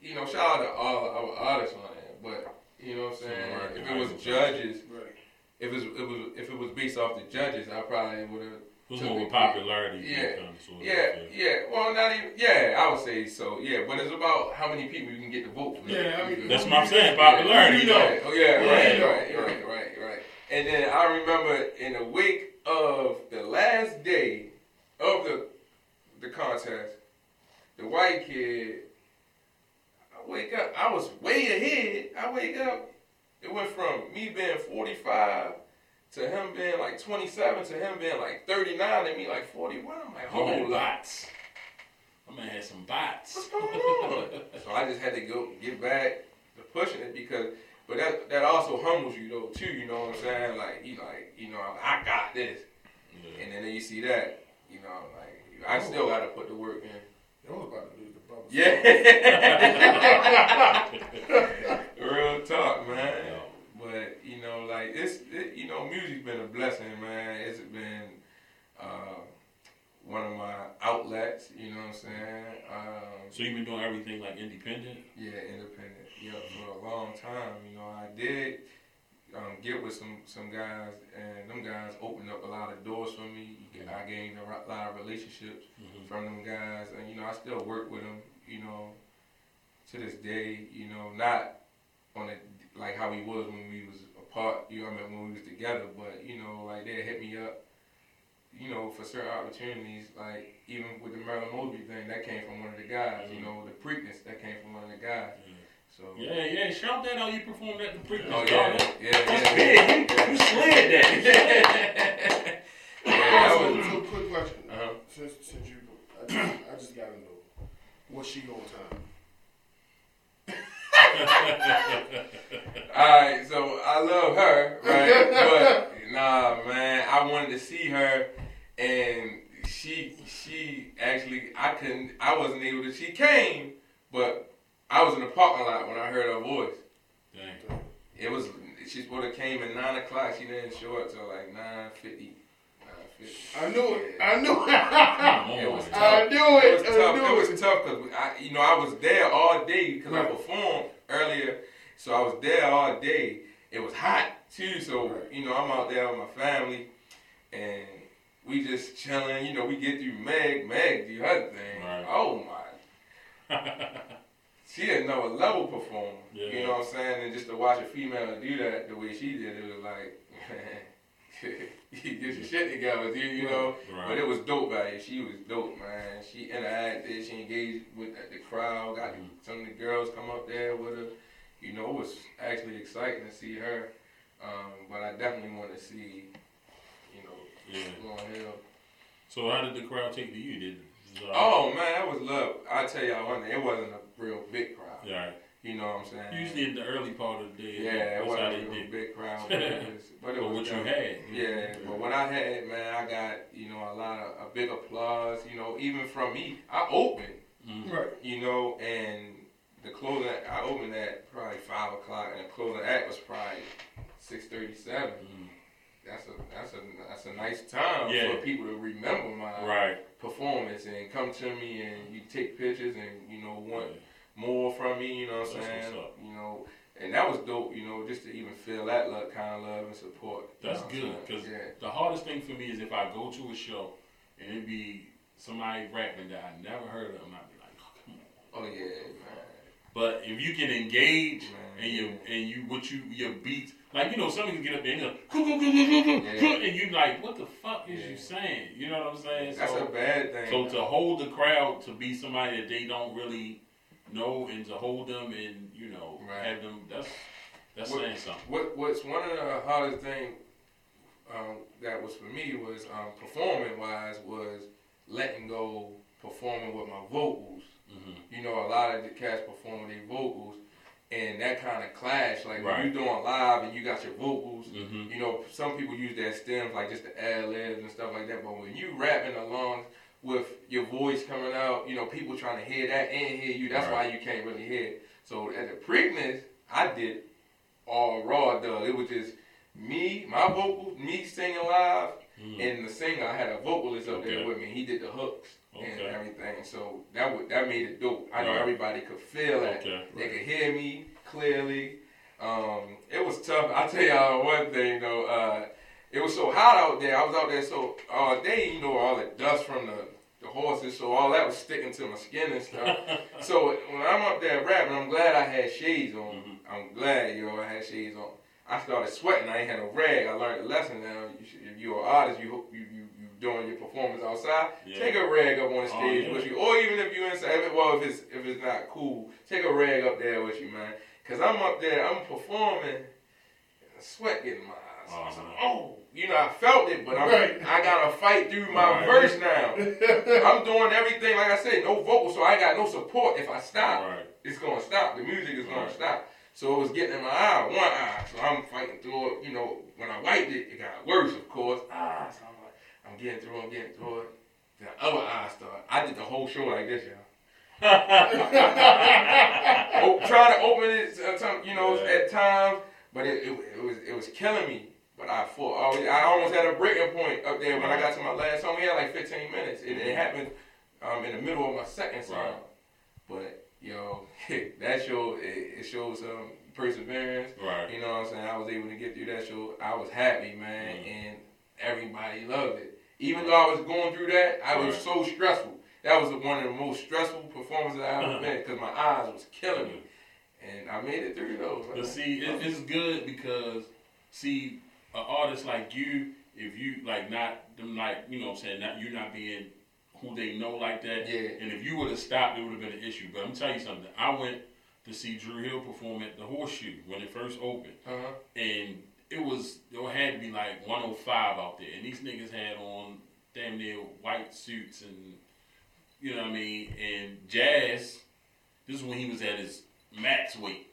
you know, shout out to all our artists on it, but you know what I'm saying? Right, If it was judges, Right. if it was, it was if it was based off the judges, I probably would have It was more of a popularity. Yeah. kind of, sort of yeah, yeah. Well, not even. Yeah, I would say so. Yeah, but it's about how many people you can get to vote for. Yeah, I mean, That's what I'm saying. Popularity. You know. Yeah, Oh yeah, Yeah, right, you know. right, right, right, right. And then I remember in the wake of the last day of the the contest, the white kid. I wake up. I was way ahead. I wake up. It went from me being 45 to him being like 27 to him being like 39 and me like 41. I'm like, Oh, hold up. I'm gonna have some bots. What's going on? so I just had to go get back to pushing it because, but that that also humbles you though too. You know what I'm saying? Like you like you know I got this, Yeah. and then you see that you know like I oh. still got to put the work in. I was about to lose the bubble. Yeah. Real talk, man. But you know, like it's it, you know, music's been a blessing, man. It's been uh, one of my outlets. You know what I'm saying? Um, So you've been doing everything like independent. yeah, independent. Yeah, for a long time. You know, I did um, get with some some guys, and them guys opened up a lot of doors for me. I gained a lot of relationships Mhm. from them guys, and you know, I still work with them. You know, to this day. You know, not on it like how we was when we was apart. You know, I mean, when we was together, but you know, like they hit me up. You know, for certain opportunities, like even with the Marilyn Mosby thing, that came from one of the guys. You know, the Preakness that came from one of the guys. So Yeah, yeah. Shout that out. You performed at the pre. Oh yeah, yeah, yeah. That's yeah, big. yeah. You slid that. yeah, that Also, was, so quick question. uh-huh. Since since you, I just, I just gotta know, what's she on time? All right, so I love her, right? but nah, man, I wanted to see her, and she she actually I couldn't I wasn't able to. She came, but I was in the parking lot when I heard her voice. Dang. It was she supposed to came at nine o'clock. She didn't show up till like nine fifty. I knew it. I knew it. It was tough. I knew it. It was tough. knew It it. was tough because I, you know, I was there all day because I performed earlier, so I was there all day. It was hot too, so Right. you know, I'm out there with my family, and we just chilling. You know, we get through Meg. Meg do her thing. Right. Oh my. she another level performer. Yeah. You know what I'm saying? And just to watch a female do that the way she did, it was like, man, you get your shit together, dude. You know. Right. But it was dope out here. She was dope, man. She interacted. She engaged with the crowd. Got Mm-hmm. some of the girls come up there with her. You know, it was actually exciting to see her. Um, but I definitely want to see, you know, Yeah. Hill. So how did the crowd take to you? Did uh, Oh man, that was love. I tell y'all one thing, it wasn't a real big crowd. yeah. You know what I'm saying? Usually in the early part of the day, Yeah, it that's wasn't they a did. big crowd. But it was, but it was what you had. Yeah, but what I had, man, I got you know a lot of a big applause. You know, even from me, I opened. Mhm. Right. You know, and the closing, I opened at probably five o'clock, and the closing act was probably six thirty-seven. Mhm. That's a that's a that's a nice time Yeah. for people to remember my Right. performance and come to me and you take pictures and you know want more from me. You know what I'm saying? You know, and that was dope. You know, just to even feel that love, kind of love and support. That's good because yeah. the hardest thing for me is if I go to a show and it be somebody rapping that I never heard of, I'd be like, oh, come on. Oh yeah, man. But if you can engage Man, and you yeah. and you what you your beats like you know some can get up there and, go, and you like what the fuck is you saying? You know what I'm saying? That's so, a bad thing. so to hold the crowd to be somebody that they don't really know and to hold them and you know Right. have them that's that's What- saying something. What what's one of the hardest thing um, that was for me was um, performing wise was letting go performing with my vocals. hmm You know, a lot of the cats perform their vocals, and that kind of clash. Like Right. when you're doing live and you got your vocals. hmm You know, some people use their stems like just the ad libs and stuff like that. But when you rapping along with your voice coming out, you know, people trying to hear that and hear you. That's Right. why you can't really hear. it. So at the Preakness, I did all raw. Though it was just me, my vocal, me singing live, Mm. and the singer. I had a vocalist up Okay. there with me. He did the hooks and everything. So that would that made it dope. I know Right. everybody could feel that. Okay. They could hear me clearly. Um, it was tough. I tell y'all one thing though. Uh, it was so hot out there. I was out there so all day. You know, all the dust from the horses. So all that was sticking to my skin and stuff. so when I'm up there rapping, I'm glad I had shades on. Mhm. I'm glad, yo, I had shades on. I started sweating. I ain't had no rag. I learned a lesson now. You should, if you're an artist, you you you you doing your performance outside. Yeah. Take a rag up on the Oh, stage yeah. with you, or even if you inside. If it, well, if it's if it's not cool, take a rag up there with you, man. Cause I'm up there, I'm performing, sweat getting my eyes. Oh, like, man. oh, you know, I felt it, but I'm, Right. I gotta fight through my Right. verse now. I'm doing everything, like I said, no vocal, so I got no support. If I stop, Right. it's gonna stop. The music is gonna Right. stop. So it was getting in my eye, one eye. So I'm fighting through it. You know, when I wiped it, it got worse, of course. Ah, so I'm like, I'm getting through, I'm getting through it. The other eye started. I did the whole show like this, y'all. oh, trying to open it, sometimes, you know, Yeah. at times, but it, it, it was it was killing me. But I fought. I, I almost had a breaking point up there when I got to my last song. We had like 15 minutes. It, it happened um, in the middle of my second song. Right. But yo, that show it, it shows some perseverance. Right. You know what I'm saying? I was able to get through that show. I was happy, man, Mm. and everybody loved it. Even though I was going through that, I was so stressful. That was one of the most stressful performances I Uh-huh. ever been because my eyes was killing me, and I made it through those. But see, it, it's good because see, an artist like you, if you like not them like you know what I'm saying, not you not being who they know like that. Yeah. And if you would have stopped, it would have been an issue. But I'm telling you something. I went to see Dru Hill perform at the Horseshoe when it first opened, uh-huh. and it was there had to be like 105 out there, and these niggas had on damn near white suits and you know what I mean. And Jazz, this is when he was at his max weight.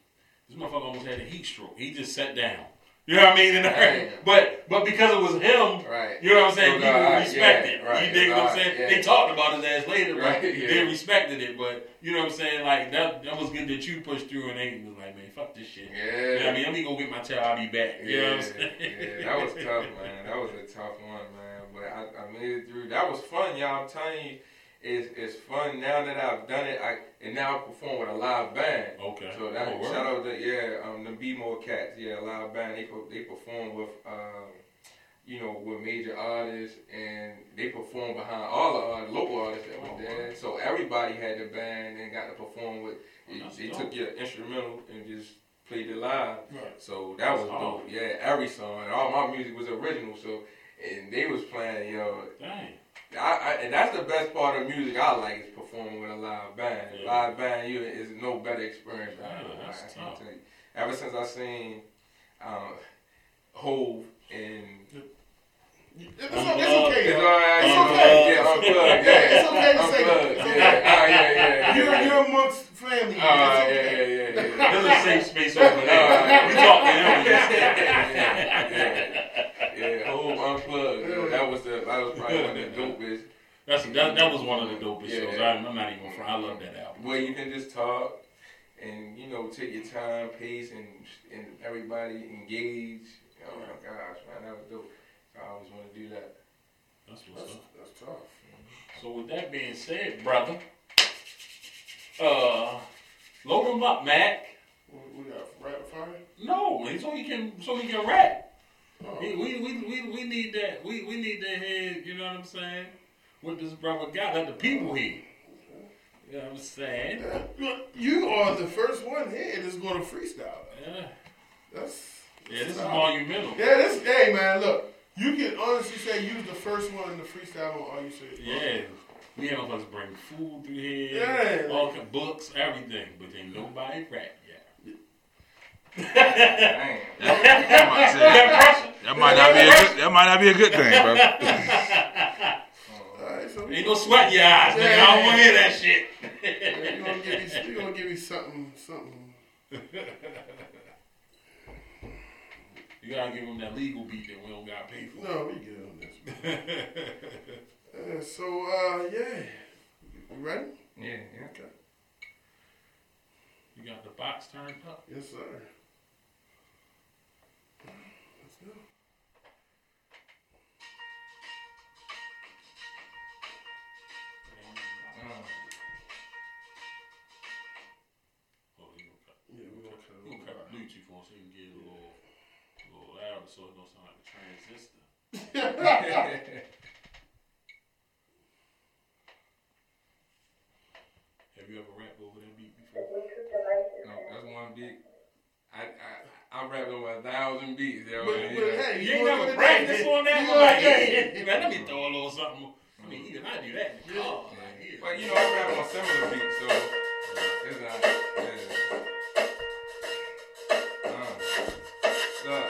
This motherfucker almost had a heat stroke. He just sat down. You know what I mean? And but but because it was him, Right. you know what I'm saying? People uh, respect yeah, it. right. You dig what I'm saying? yeah. They talked about his ass later, but Right, yeah. they respected it. But you know what I'm saying? Like that that was good that you pushed through and they was like, man, fuck this shit. Yeah. You know what I mean? Let me go get my tail. I'll be back. You know what I'm saying? yeah, that was tough, man. That was a tough one, man. But I, I made it through. That was fun, y'all. I'm telling you, it's it's fun now that I've done it. I and now I perform with a live band. Okay. So that Oh, shout out to yeah, um, the B More Cats, yeah, a live band. They they perform with um, you know, with major artists, and they perform behind all the artists, local artists that were there. So everybody had the band and got to perform with. that's they dope. took your instrumental and just played it live. Right. So that was That's dope. dope. Yeah, every song and all my music was original. So and they was playing, yo. Dang. I, I, and that's the best part of music I like is performing with a live band. Yeah. Live band, you is no better experience. Yeah, I, that's I can't tough. tell you. Ever since I seen um, Hove and It's, okay- it's okay. it's yo. all right, It's you know, okay. yeah, unplugged, yeah, It's okay to say that. unplugged, It's yeah, okay. Ah, yeah, yeah, You're, yeah. you're amongst family. Ah, yeah, It's yeah, okay. yeah, yeah. There's a safe space over there. We talk to him. yeah, yeah. Hove unplugged. Yo, that was the that was probably one of the dopest. That's that, that was one of the dopest Yeah. shows. I'm, I'm not even front. I love that album. where you can just talk and you know take your time, pace, and and everybody engage. Oh my gosh, man, that was dope. I always want to do that. That's what's That's, up. that's tough. So with that being said, brother, uh, load him up, Mac. We, we got rapid fire. No, so he can so he can rap. We, we, we, we, need that. We, we need to head, you know what I'm saying? What this brother got, let the people hear. You know what I'm saying? Look, you are the first one here that's going to freestyle. Yeah. That's Yeah, this is monumental. Yeah, this hey man, look, you can honestly say you was the first one to freestyle on all you said. Yeah. We have us bring food through here, Yeah. all books, everything, but ain't nobody rap yet. Damn. That might, that might not be a good. That might not be a good thing, bro. All right, so Ain't no sweat in your eyes, nigga. I don't want to hear that shit. you gonna give me you gonna give me something something. You gotta give him that legal beat that we don't gotta pay for. No, we good on this. Uh, so uh, yeah, you ready? Yeah, yeah. Okay. You got the box turned up. Yes, sir. Let's go. Oh, he gonna cut. Yeah, we're gonna cut He it cut the Bluetooth for so he can get a little, a little louder so it don't sound like a transistor. Have you ever rapped over that beat before? no, that's one beat. I I I rap over a thousand beats, yo. But, but you know, hey, You you ain't never practiced on that You one? Like, they- man, let me throw a little something. I mean, even I do that in the car. Like, yeah. But you know, I rap on similar beats, so it's not. Yeah. Uh, look.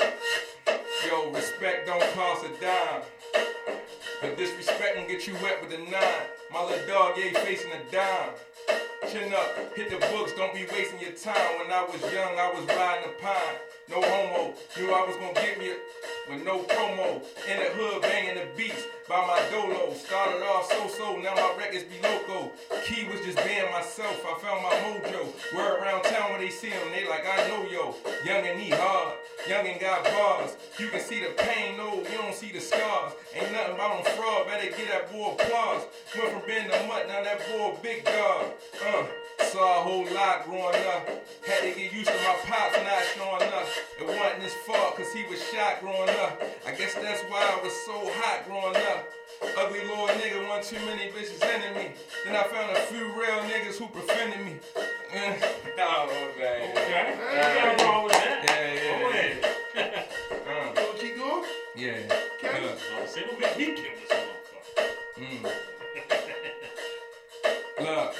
Yo, respect don't cost a dime. But disrespect can get you wet with a nine. My little dog ain't facing a dime. Chin up, hit the books, don't be wasting your time. When I was young, I was riding a pine. No homo, knew I was gonna get me a, with no promo. In the hood, banging the beats by my dolo. Started off so so, now my records be loco. Key was just being myself, I found my mojo. Word around town when they see him, they like, I know yo. Young and he hard, young and got bars. You can see the pain, no, you don't see the scars. Ain't nothing about him fraud, better get that boy applause. Went from being the mutt, now that boy big dog. Uh, saw a whole lot growing up. Had to get used to my pops not showing up. It wasn't his fault, cause he was shot growing up. I guess that's why I was so hot growing up. Ugly little nigga, one too many bitches into me. Then I found a few real niggas who befriended me. Eh, oh, man. Okay. Ain't nothing wrong with that. Yeah, yeah, Go yeah. ahead. Uh, keep going? yeah. Okay. Look, Don't say don't make me kill this motherfucker. mm. Look.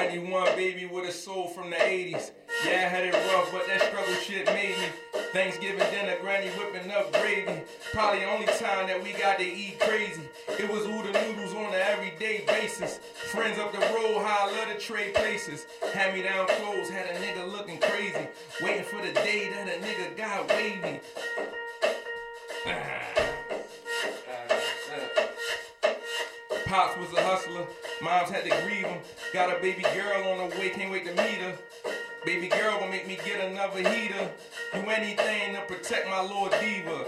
91 baby with a soul from the 80s. Yeah, I had it rough, but that struggle shit made me. Thanksgiving dinner, granny whipping up gravy. Probably the only time that we got to eat crazy. It was oodle noodles on an everyday basis. Friends up the road, how I love to trade places. Hand me down clothes, had a nigga looking crazy. Waiting for the day that a nigga got wavy. Ah. Pops was a hustler. Moms had to grieve him. Got a baby girl on the way, can't wait to meet her. Baby girl gonna make me get another heater. Do anything to protect my Lord Diva.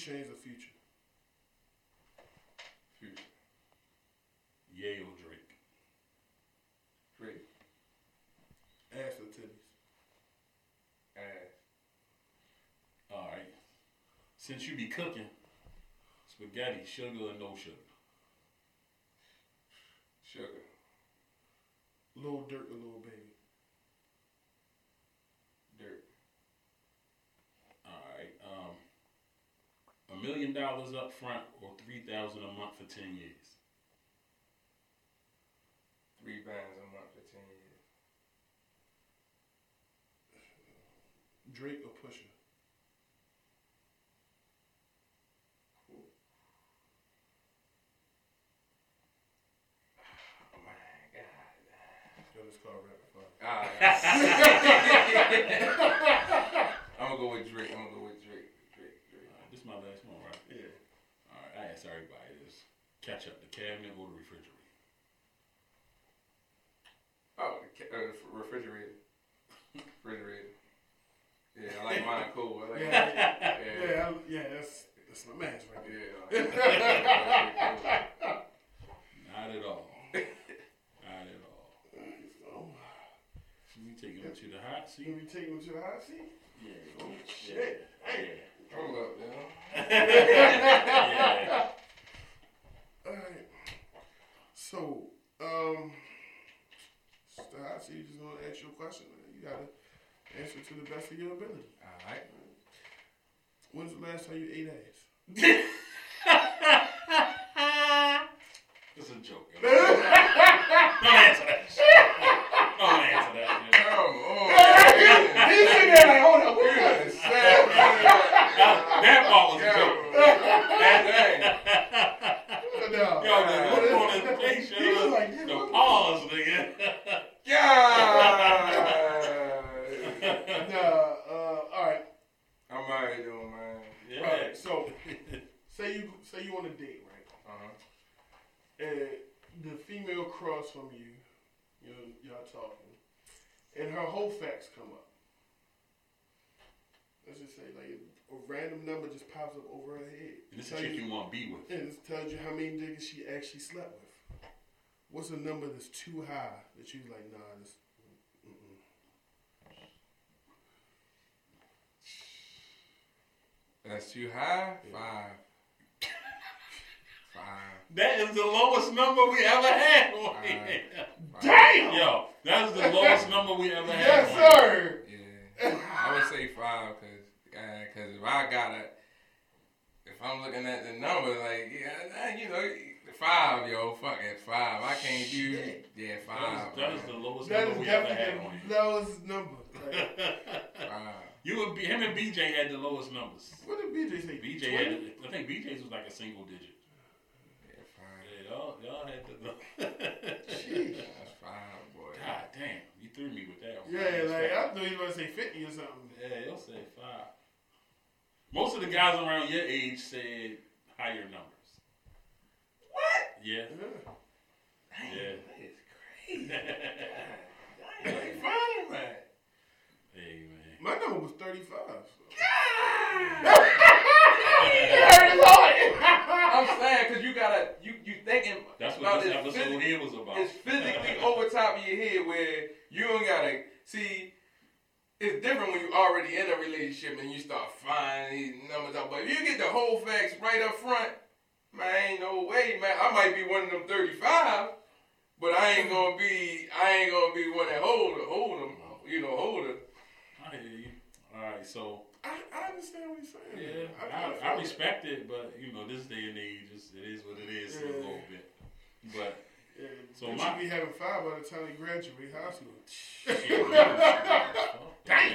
change the future? Future. Yale Drake? Drake. Ass or titties? Ass. Alright. Since you be cooking, spaghetti, sugar or no sugar? Sugar. Little dirt a little baby? a million dollars up front or three thousand a month for ten years? Three bands a month for ten years. Drake or Pusha? Right, I'm gonna go with Drake. Sorry, everybody is ketchup. the cabinet or the refrigerator. Oh, uh, refrigerator. refrigerator. Yeah, I like mine cool. I like yeah, yeah, yeah, yeah, that's that's my man's right there. Not at all. Not at all. Oh. You take him to the hot seat. You take him to the hot seat? Yeah. Oh, shit. Yeah. Hey. Hold up now. yeah. All right. So, um, Stacy, you just want to ask you a question. Man. You gotta answer to the best of your ability. All right. When's the last time you ate ass? it's a joke. Don't answer that. Don't answer that. Come on. He's sitting there like, hold on. That ball was a joke. No. Yo, the look on his face, yo, the pause, nigga. Yeah. Nah. uh, all right. I'm out here doing, man. Yeah. All right, so say you say you on a date, right? Uh-huh. And the female across from you, you know, y'all talking, and her whole facts come up. Let's just say like a random number just pops up over her head. And this is Tell a chick you want to be with. And it tells you how many niggas she actually slept with. What's a number that's too high that you like, nah, this. Mm-mm. That's too high? Five. Five. That is the lowest number we ever had on Five. Damn! Yo, that's the lowest number we ever had. Yes, sir! Yeah. I would say five because cause if I gotta, if I'm looking at the number, like, yeah, you know, five, yo, fuck it, five. I can't do, yeah, five. is, that is the lowest That number is we ever had on the here. lowest number. Like, Five. You would be him and BJ had the lowest numbers. what did BJ say? BJ 20? had, I think BJ's was like a single digit. Yeah, five. Yeah, y'all, y'all had the. Jeez. That's five, boy. God damn, you threw me with that one. Yeah, like I thought you were gonna say fifty or something. Yeah, he'll say five. Most of the guys around your age said higher numbers. What? Yeah. Yeah. Yeah. That is crazy. I ain't fine, man. Hey man. My number was thirty-five. I'm saying because you gotta you you thinking That's about what this this episode physic- here was about. It's physically over top of your head where you don't gotta see. It's different when you're already in a relationship and you start finding these numbers out. But if you get the whole facts right up front, man, ain't no way, man. I might be one of them 35, but I ain't gonna be. I ain't gonna be one that hold her, hold them. You know, hold her. I hear you. All right, so I, I understand what you're saying. yeah, I, I, I, respect it, but you know, this day and age, it's, what it is a little bit. But Yeah, So my- should be having five by the time they graduate high school. you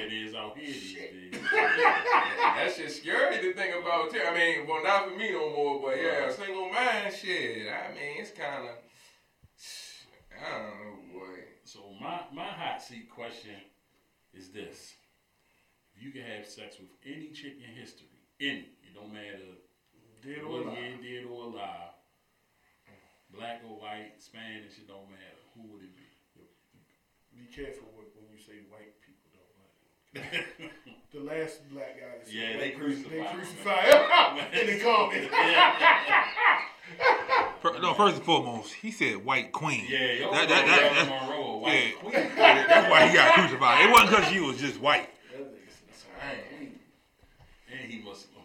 it is out here these days. That's just scary to think about too. I mean, well, not for me no more, but yeah, single man shit. I mean, it's kind of. I don't know, boy. So my my hot seat question is this: If you could have sex with any chick in history, any, it don't matter Dead or alive. dead or alive, black or white, Spanish, it don't matter. Who would it be? Be careful with, when you say white people don't like. The last black guy that said Yeah, white they person, they crucified crucify him in the comments. Fir- No, first and foremost, he said white queen. Yeah, yo, That- that- that- Marilyn that- Monroe, a white yeah. queen. Yeah, that's why he got crucified. It wasn't because she was just white. Dang. And he Muslim.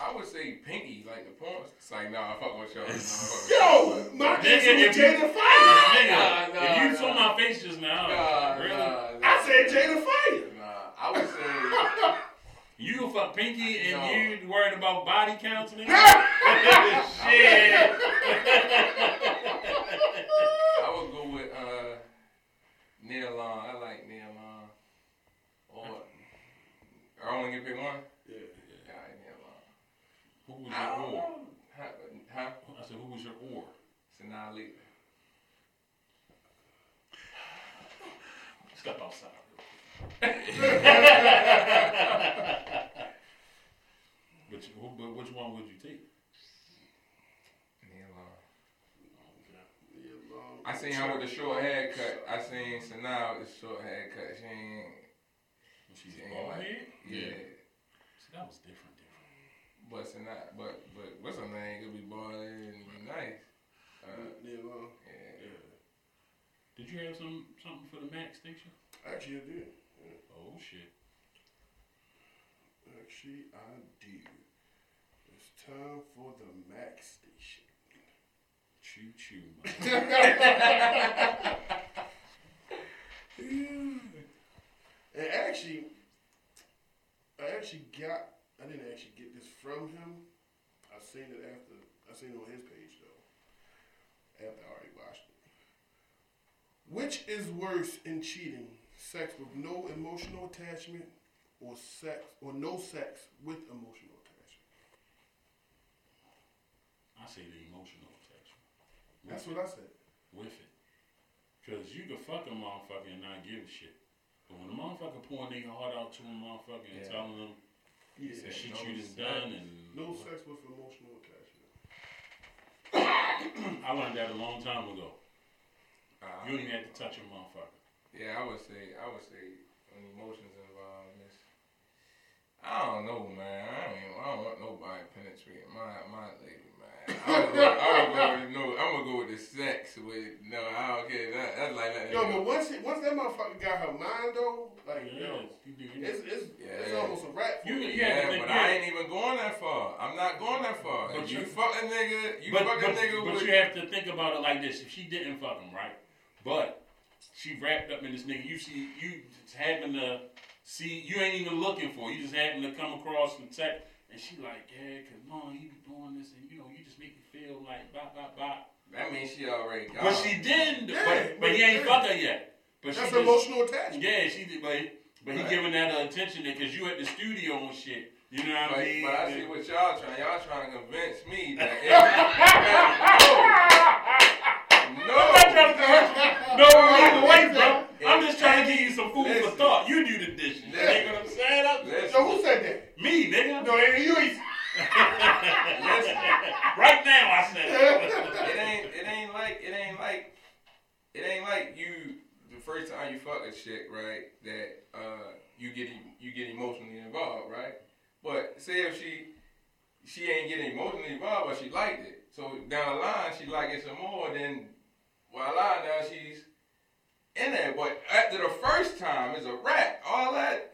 I would say Pinky, like the porn. It's like, nah, I fuck with y'all. Nah, fuck Yo, y'all. my Nigga, answer was if you- Jada Fire. Nigga, Nah, nah, if you nah. saw my face just now, Nah, really, nah, nah. I said Jada Fire. Nah, I would say. you fuck Pinky and No. you worried about body counts, nigga? Shit. I would go with uh, Nia Long. I like Nia Long. Or I only get pick one. Yeah. Yeah, I like Nia Long. Who was I your don't or? know. Huh? huh? I said, who was your or? Sinali. Step outside. But, you, but which one would you take? Nia Long. I seen her with the short haircut. I seen Sanaa with the short haircut. She ain't. She's She ain't bald like- head? Yeah. See, that was different, different. But Sanaa, but but what's her name? Could be bald and be nice. Uh, Yeah, long. yeah. Yeah. Did you have some something for the Mac station? Actually, I did. Oh shit. Actually, I do. It's time for the Mac station. Choo choo, man. And actually, I actually got. I didn't actually get this from him. I seen it after. I seen it on his page though. After I already watched it. Which is worse in cheating? Sex with no emotional attachment, or sex or no sex with emotional attachment? I say the emotional attachment. That's what I said. with it. Cause you can fuck a motherfucker and not give a shit. But when a motherfucker pouring their heart out to a motherfucker and Yeah. telling them Yeah. the shit no you sex. done and No sex with emotional attachment. I learned that a long time ago. Uh, You don't even have to touch a motherfucker. Yeah, I would say, I would say, when emotions involved, in this. I don't know, man. I don't, even, I don't want nobody penetrating my my lady, man. I would go, I would go with no. I'm gonna go with the sex. With no, I don't care. That, that's like that. Yo, but once it, once that motherfucker got her mind though, like yo, Yes, you do. it's it's, it's almost a rap. For You- me. you have Yeah, but yeah. I ain't even going that far. I'm not going that far. But If you you- fuck a nigga, you but, fuck but, a nigga but with. you have to think about it like this. If she didn't fuck him, right? But she wrapped up in this nigga. You see, you just happen to see, you ain't even looking for. it. You just happen to come across and text, and she like, yeah, cause mom, he be doing this, and you know, you just make me feel like bop bop bop. that means she already got. But she didn't. Yeah, but, but he ain't yeah. fuck her yet. But That's she just, emotional attachment. Yeah, she did. But but he Right. giving that uh, attention because you at the studio and shit. You know what But, I mean? but I see what y'all trying. Y'all trying to convince me that. no, no. I'm not trying to convince you. No, either way, bro. I'm just trying to give you some food for Listen. thought. You do the dishes. You Listen. know what I'm saying? I'm- Listen. So who said that? Me, nigga. No, ain't you. ain't- Listen. Right now, I said it. ain't it ain't like it ain't like it ain't like you the first time you fuck a chick, right? That uh you get you get emotionally involved, right? But say if she she ain't getting emotionally involved, but she liked it. So down the line, she like it some more. Then voila, now she's in there. But after the first time, it's a wrap. All that.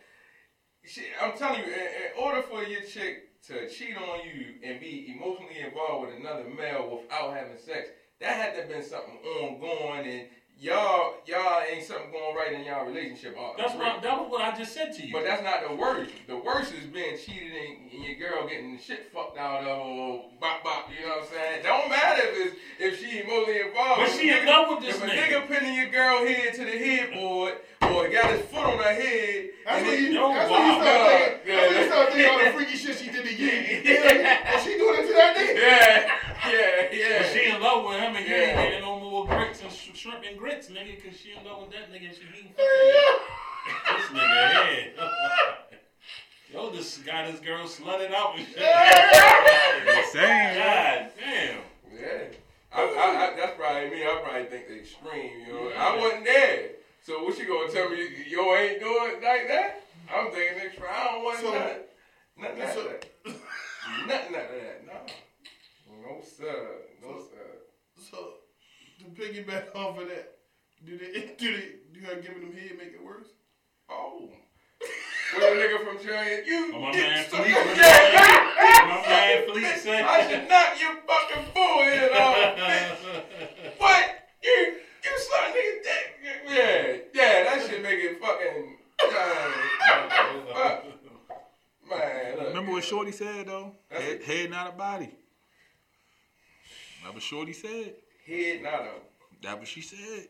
I'm telling you, in, in order for your chick to cheat on you and be emotionally involved with another male without having sex, that had to have been something ongoing, and y'all y'all ain't something going right in y'all relationship. all That's what that was what I just said to you. But that's not the worst. The worst is being cheated and, and your girl getting the shit fucked out of her or bop bop. You know what I'm saying? Don't matter if it's if she emotionally involved. But If she a in nigga- love with this If a nigga. nigga pinning your girl head to the headboard or got his foot on her head, That's and when you. No, That's when you start thinking. Yeah, That's when you start thinking all the freaky shit she did to you. And she doing it to that nigga. yeah, yeah, yeah. But she in love with him and you ain't Yeah. getting no more grits and sh- shrimp and grits, nigga, because she in love with that nigga she ain't fucking This nigga head. Yo, this got this girl slutted out with shit. Saying, God damn. Yeah. I, I, I, that's probably me. I probably think the extreme, you know. I wasn't there. So what you gonna tell me yo ain't doing like that? I'm thinking extreme. I don't want So- nothing. Nothing like so- that. Nothing like that. No. No sir. No sir. So to piggyback off of that, do they do they do her giving them head make it worse? Oh. What a nigga from Giant, you Oh, my get man some- Fleet. Yeah. My man Fleet said. I should knock your fucking forehead off. bitch. What? You you suck nigga dick? Yeah, yeah, that shit make it fucking. Uh. Man, look. remember what Shorty said though? Head, head not a body. That what Shorty said. Head not up. That what she said.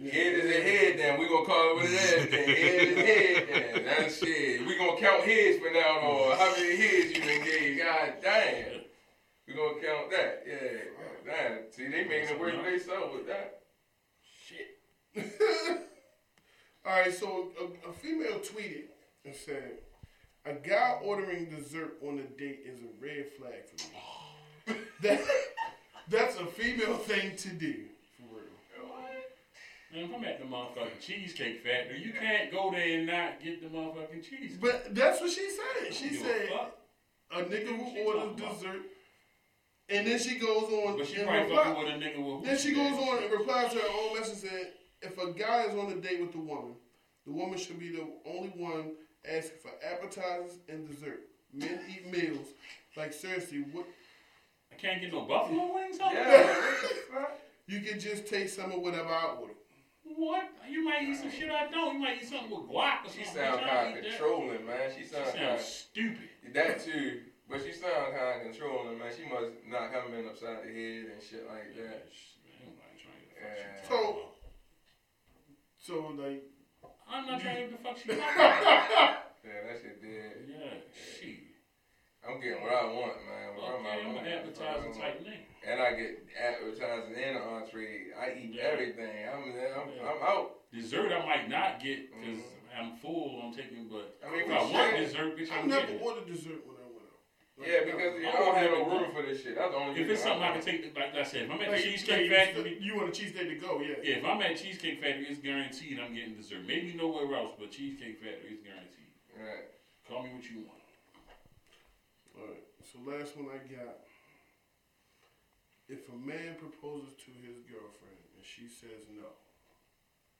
Head is a head then. We gonna call it what it is then. Head is head then. That's shit. We gonna count heads from now on. How many heads you done gave? God damn. We gonna count that. Yeah. God damn. See, they making than they saw with that. Shit. All right, so a, a female tweeted and said, "A guy ordering dessert on a date is a red flag for me. that that's a female thing to do for real. Man, if I'm at the motherfucking Cheesecake Factory, you can't go there and not get the motherfucking cheese. But that's what she said. She Give a said a nigga She who orders talking about? dessert, and then she goes on But she probably reply- fucking with a nigga with Then she goes on and replies to her own message saying, if a guy is on a date with a woman, the woman should be the only one asking for appetizers and dessert. Men eat meals. Like seriously, what I can't get no buffalo wings. Huh? Yeah. you can just taste some of whatever I ordered. What? You might eat some shit I don't. You might eat something with guac or She something. sound Bitch, kind of controlling, man. She She sound kind sounds of stupid. that too. But she sound kind of controlling, man. She must not have been upside the head and shit like that. Yeah. So, so like, I'm not trying to get the fuck she talking about. Yeah, that shit dead. Yeah, shit. I'm getting what I want, man. What Okay, I I'm an want, appetizer type want. nigga. and I get appetizers and an entree. I eat Yeah. everything. I'm I'm, Yeah. I'm out. Dessert I might not get because mm-hmm. I'm full. I'm taking, but I mean, if we I want sharing- dessert, bitch, I I'm never getting ordered dessert when I went out. Like, Yeah, never. because you I don't have no room for this shit. That's the only If it's something I I can take, like I said, if I'm at Like, the Cheesecake like, Factory, You want a cheesesteak to go? Yeah. yeah, if I'm at Cheesecake Factory, it's guaranteed I'm getting dessert. Maybe nowhere else, but Cheesecake Factory is guaranteed. Right. Call me what you want. All right. So last one I got. If a man proposes to his girlfriend and she says no,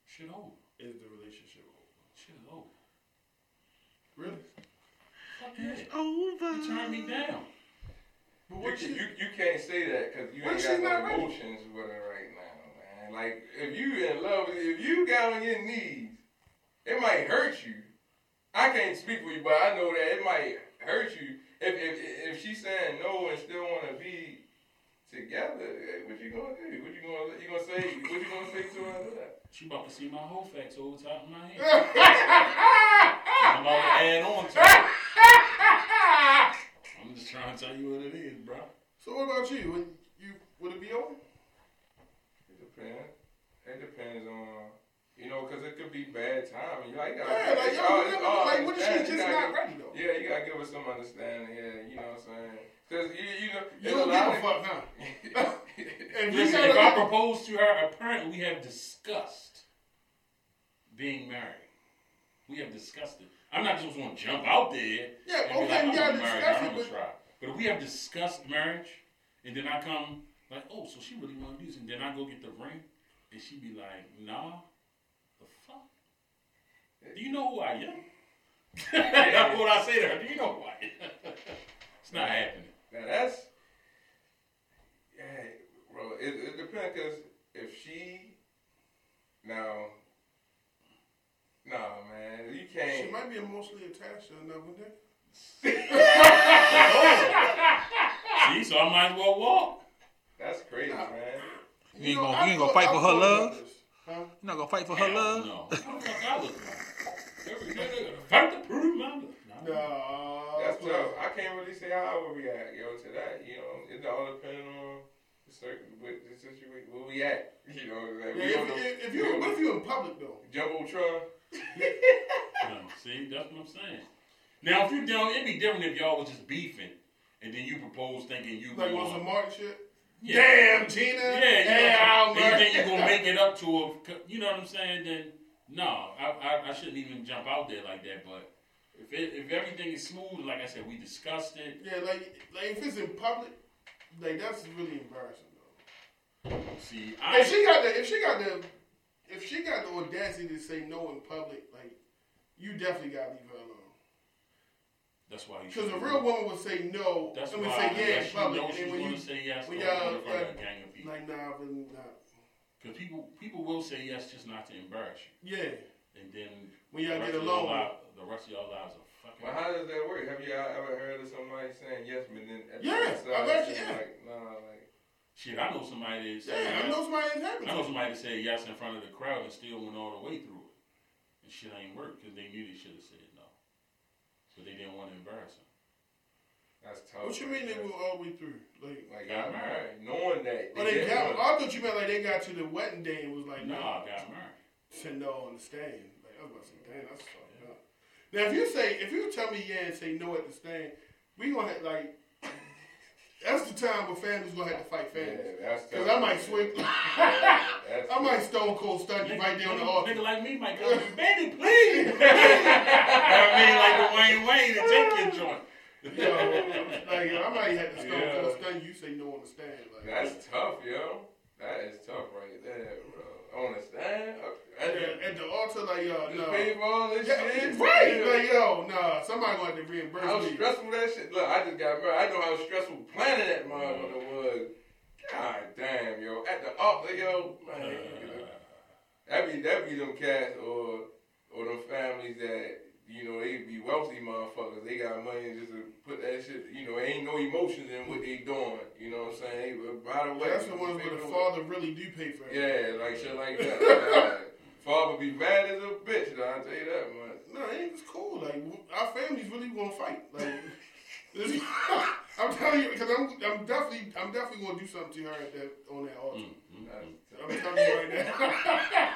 Shit over. is the relationship over? Shit over. Really? Fuck yeah. over. You turn me down. But what can, she, you you can't say that because you ain't got no not ready? emotions with her right now, man. Like if you in love, if you got on your knees, it might hurt you. I can't speak for you, but I know that it might hurt you if if if she's saying no and still want to be together. eh, What you gonna do? What you gonna you gonna say? What you gonna say to her? She about to see my whole facts over top of my head. I'm about to add on to it. I'm just trying to tell you what it is, bro. so what about you? Would you would it be over? It depends. It depends on. You know, because it could be bad timing. You like, gotta, Yeah, like, yo, all- you all like, what if she's just not give- ready, though? Yeah, you gotta give her some understanding. Yeah, you know what I'm saying? Because you, you know, You don't a give a fuck, huh? If you Listen, if I propose to her, apparently we have discussed being married. We have discussed it. I'm not just going to jump out there. Yeah, and be okay, like, you I'm gotta discuss I'm it, gonna but- try. But if we have discussed marriage, and then I come like, oh, so she really want to do this, and then I go get the ring, and she be like, nah? Do you know who I am? That's what I say to her. Do you know who I am? it's not happening. Now that's, yeah, bro. It, it depends because if she, now, nah, man, you can't. She might be emotionally attached to another nigga. See, so I might as well walk. That's crazy, man. You ain't know, gonna- you ain't gonna fight for her love? Huh? You're not gonna fight for her Hell love? No. What the fuck I look like? Every day they gotta fight to prove my love. No. Nah, That's tough. I can't really say how I would react, yo, to that. You know, it all depends on the certain with the situation where we at. You know, like, Yeah, we if, on the- if, if you on what if the you in public though? jumbotron. Yeah, See, that's what I'm saying. Now, if you don't, it'd be different if y'all was just beefing, and then you propose thinking you Like going- on some Martin shit. Yeah. Damn, Gina. Yeah, you Hey, know, and you think you're gonna make it up to her. You know what I'm saying? Then no, I, I, I shouldn't even jump out there like that. But if it, if everything is smooth, like I said, we discussed it. Yeah, like like if it's in public, like that's really embarrassing though. See, I, If she got the if she got the if she got the audacity to say no in public, like you definitely gotta leave her alone. that's why you. Because a real woman would say no That's and would why say yeah in public, know and she's then when you say yes, when y'all put her in front of y'all- a gang of people. like nah, really not. Because people people will say yes just not to embarrass you, Yeah, and then when y'all the get rest of your along. li- the rest of your lives are fucking. Well, how does that work? Have you ever heard of somebody saying yes, but then at the Yeah, other side I've actually- yeah. like, nah, like, Shit, I know somebody that said Yeah, I know somebody that's happened. I know somebody that said yes in front of the crowd and still went all the way through it. And shit ain't work because they knew they should have said no. But they didn't want to embarrass him. That's tough. What you mean they went all the way through? Like, Like, Got got married, knowing that. oh, they didn't got. want- I thought you meant like they got to the wedding day and was like, No, nah, I got married. said no on the stand. Like I was about to say, damn, that's fucked up. Now if you say if you tell me yeah and say no at the stand, we gonna have like that's the time where families gonna have to fight families. that's Cause. I might swing, I might stone cold stun you right there on the altar. Nigga like me might come to you, baby, please. I mean, like the Wayne Wayne and take your joint. Know, like I might have to stone Yeah. stun you. You say no on the stand. Like That's tough, yo. That is tough right there, bro. On the stand? at the, at the altar, like yo, no. pay for all this Yeah, shit? right, Yeah. like yo, nah. Somebody have to reimburse How me. stressful that shit. Look, I just got married. I know how stressful planning that motherfucker mm-hmm. was. God damn, yo. At the altar, yo, man. Uh. That be that be them cats or or them families that you know they be wealthy motherfuckers. They got money just to put that shit. You know, ain't no emotions in what they doing. You know what I'm saying? They, by the way, That's the ones where the father really do pay for it. Yeah, like shit like that. Father be mad as a bitch. Though, I tell you that much. No, it was cool. Like our families really to fight. Like I'm telling you because I'm, I'm definitely I'm definitely gonna do something to her at that on that altar. Mm, mm, mm. I'm telling you right now.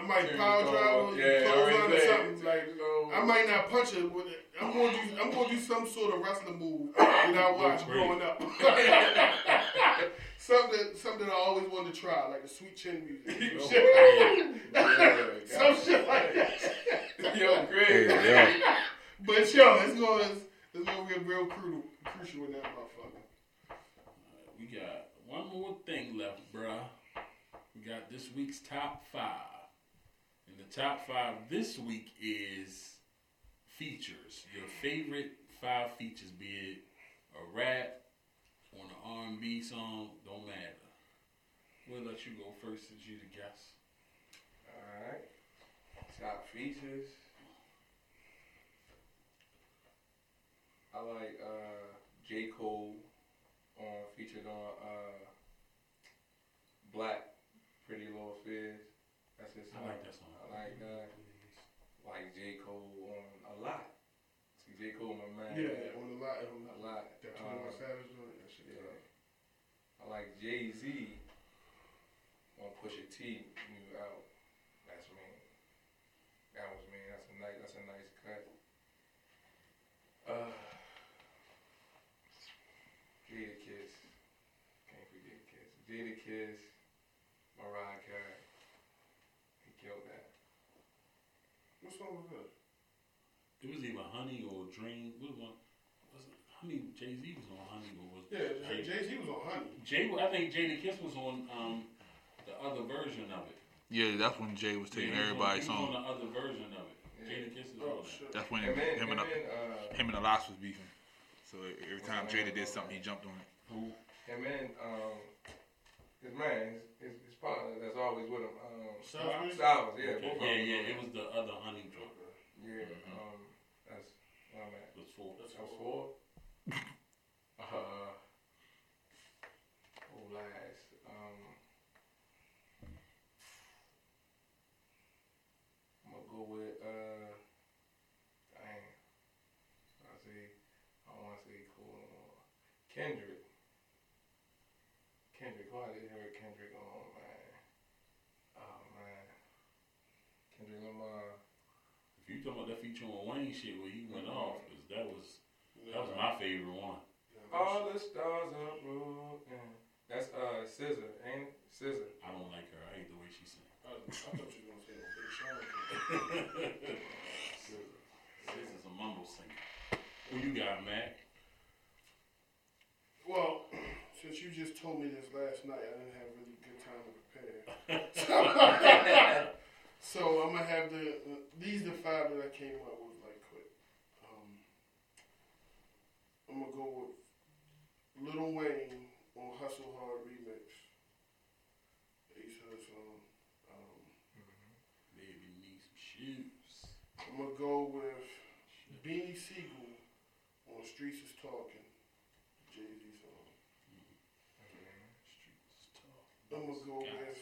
I might power drive clothes- or yeah, close or something. Like I might not punch her, but I'm gonna do I'm gonna do some sort of wrestling move that I watched growing up. something something I always wanted to try, like the sweet chin music. Some shit, some shit like that. Yo, Greg. But yo, it's gonna it's gonna be real crucial crucial in that motherfucker. We got one more thing left, bruh. We got this week's top five. Top five this week is features. Your favorite five features, be it a rap, on an R&B song, don't matter. We'll let you go first since you the guest. Alright. Top features. I like uh, J. Cole on featured on uh, 6LACK Pretty Little Fears. That's his I like that song. I like that. Like J. Cole on a lot. See J. Cole my man. Yeah, on a lot on A lot. That Um, 21 Savage joint, that shit. yeah. I like Jay Z on Pusha T new out. That's me. That was me. That's a nice. That's a nice cut. Uh, Jadakiss. Can't forget Kiss. Jada Kiss. Mariah Carey. He killed that. What song was that? It was either Honey or Dream. What one? Was it Honey? Jay Z was on Honey or was Yeah, Jay- Jay Z was on Honey. Jay, I think Jadakiss was on um, the other version of it. Yeah, that's when Jay was taking Yeah, he on- everybody's he on the other version of it. Jadakiss is Oh on that. That's when And then, him and and then uh, him and Elias was beefing. So every time Jada did something, he jumped on it. Who? him and um, his man, his, his, his partner that's always with him. Um, Styles? Styles, yeah, Okay. both Yeah, yeah. It was the other Honey joint. Yeah, um, where I'm at. It was four. That's four. uh, oh, last. Um, I'm gonna go with uh, dang. I say I want to say cool. uh, Kendrick. Kendrick, why did hear Kendrick on, man? Oh man, Kendrick Lamar. If you talking about that feature on Wayne shit where he went off, 'cause that was that was my favorite one. All the stars are broken. That's uh SZA, ain't it? SZA. I don't like her. I hate the way she sings. I, I thought you were gonna say no Big Sean. This is a mumble singer. Who you got, Mac? Well, since you just told me this last night, I didn't have really good time to prepare. so I'm gonna have the these the five that I came up with like quick. Um, I'm gonna go with Lil Wayne on Hustle Hard remix. Ace Hustle. Um, Baby need some shoes. I'm gonna go with Beanie Sigel on Streets is Talking. Jay Z song. Streets talk. I'm gonna go with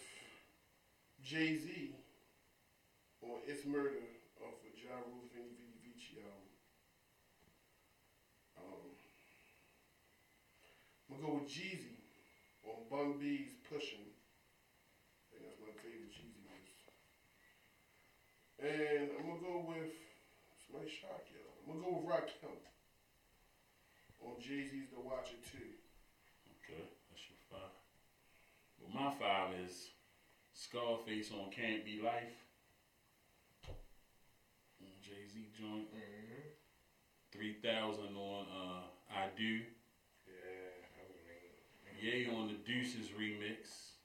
Jay Z on It's Murder off of Ja Rule Venni Vetti Vecci album. Um, I'm gonna go with Jeezy on Bun B's Pushing. I think that's my favorite Jeezy verse. And I'm gonna go with somebody shock y'all. I'm gonna go with Rakim on Jay Z's The Watcher 2. Okay, that's your five. Well, my five is Scarface on Can't Be Life. Jay Z joint. Mm-hmm. 3000 on uh, I Do. Yeah, that was me. Yay on the Deuces remix.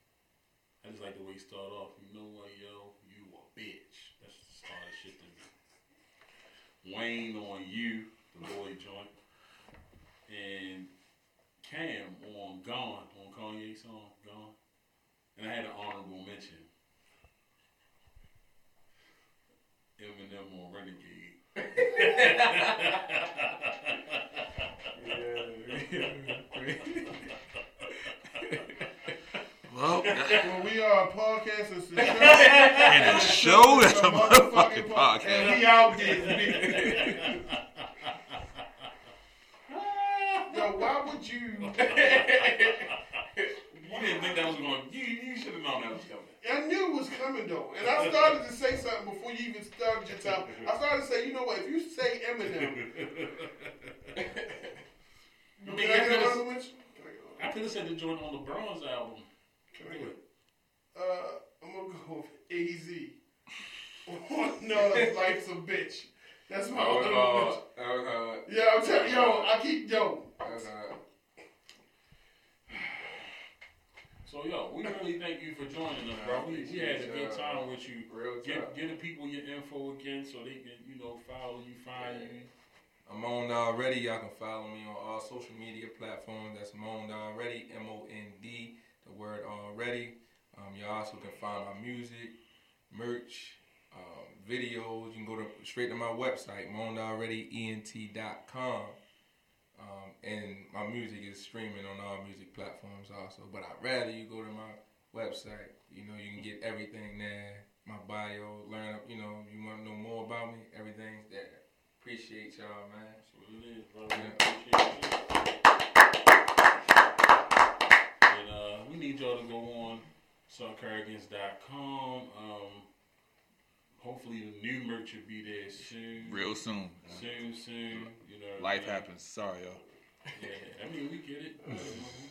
I just like the way he start off. You know what, yo? You a bitch. That's the hardest shit to me. Wayne on You, the Lloyd joint. And Cam on Gone, on Kanye's song, Gone. And I had an honorable mention. Eminem on Renegade. Well, Well, we are a podcast. It's a show. and a show that's a motherfucking And podcast. we out there. with you. You didn't think that was going. You you should have known that was coming. I knew it was coming though, and I started to say something before you even started your time. I started to say, you know what? If you say Eminem, I can mean, I I get could've- another with? Can I I could have said the joint on LeBron's album. Can I get Uh, I'm gonna go with AZ. no, that's life's a bitch. That's my Oh, other uh, bitch. uh, Yeah, I'm telling yo, I keep yo. that was, uh, So yo, we really thank you for joining us, bro. We, we had a good time with you. Real Give, give the people your info again so they can, you know, follow you, find you. I'm on already. Y'all can follow me on all social media platforms. That's Mond Already. M O N D. The word already. Um, you also can find my music, merch, um, videos. You can go to straight to my website, mondalreadyent.com. Um, and my music is streaming on all music platforms also. But I'd rather you go to my website. You know, you can get everything there. My bio, learn, you know, you want to know more about me, everything's there. Appreciate y'all, man. That's what it is, bro. We appreciate you. And uh, we need y'all to go on SawCarrigans.com. Um, hopefully the new merch will be there soon. Real soon. Soon, soon. You know. what I Life mean? happens. Sorry, yo. Yeah, I mean we get it. we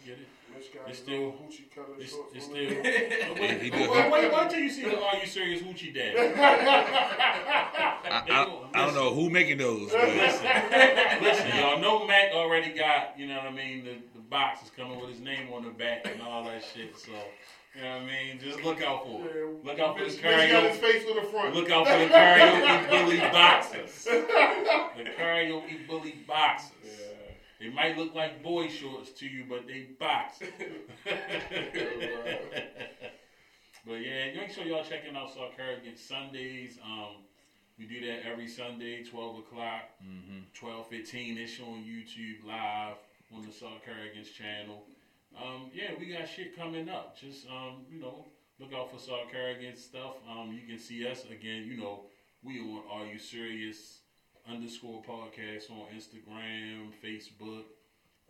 get it. Mitch got It's still, hoochie color it's, shorts it's on still. there. wait, he wait, do. wait, wait, wait till you see the Are You Serious Hoochie Dad. I, I, I don't know who making those. But Listen, listen, y'all know Mac already got, you know what I mean, the, the box is coming with his name on the back and all that shit. So, you know what I mean? Just look out for it. Look out for the Mitch, Mitch got his karaoke. face with the front. Look out for the karaoke bully boxers. The karaoke bully boxers. They might look like boy shorts to you, but they box. but yeah, make sure y'all checking out Saw Kerrigan Sundays. Um, we do that every Sunday, 12 o'clock, Mm-hmm. 12.15 ish on YouTube live on the Saw Kerrigan's channel. Um, yeah, we got shit coming up. Just, um, you know, look out for Saw Kerrigan stuff. Um, you can see us again, you know, we on Are You Serious underscore podcast on Instagram, Facebook,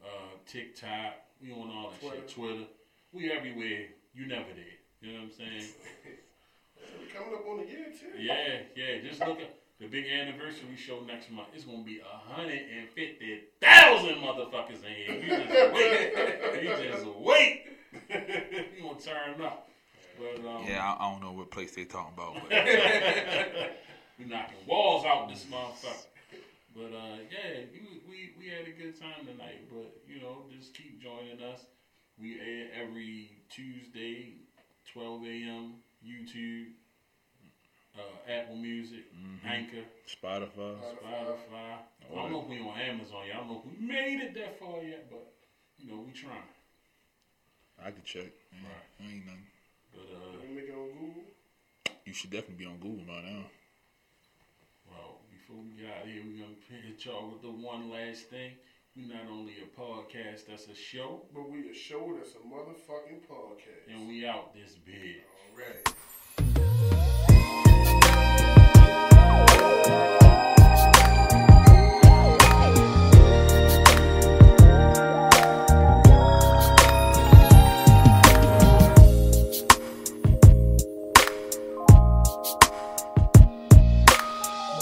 uh, TikTok. We on all that shit. Twitter. We everywhere. You never did. You know what I'm saying? Coming up on the year too. Yeah, yeah. Just look at the big anniversary show next month. It's gonna be a hundred and fifty thousand motherfuckers in here. You just wait. You just wait. you gonna turn up. But um, yeah, I, I don't know what place they talking about. But we knocking walls out this motherfucker. But uh, yeah, we, we we had a good time tonight. But you know, just keep joining us. We air every Tuesday, 12 a.m. YouTube, uh, Apple Music, Anchor, Spotify. Spotify. I don't know if we on Amazon yet. I don't know if we made it that far yet, but you know, we trying. I could check. Yeah, Ain't nothing. But uh, We make it on Google. You should definitely be on Google by now. Well, before we get out of here, we're gonna hit y'all with the one last thing. We're not only a podcast, that's a show, But we a show that's a motherfucking podcast. and we out this big. Already.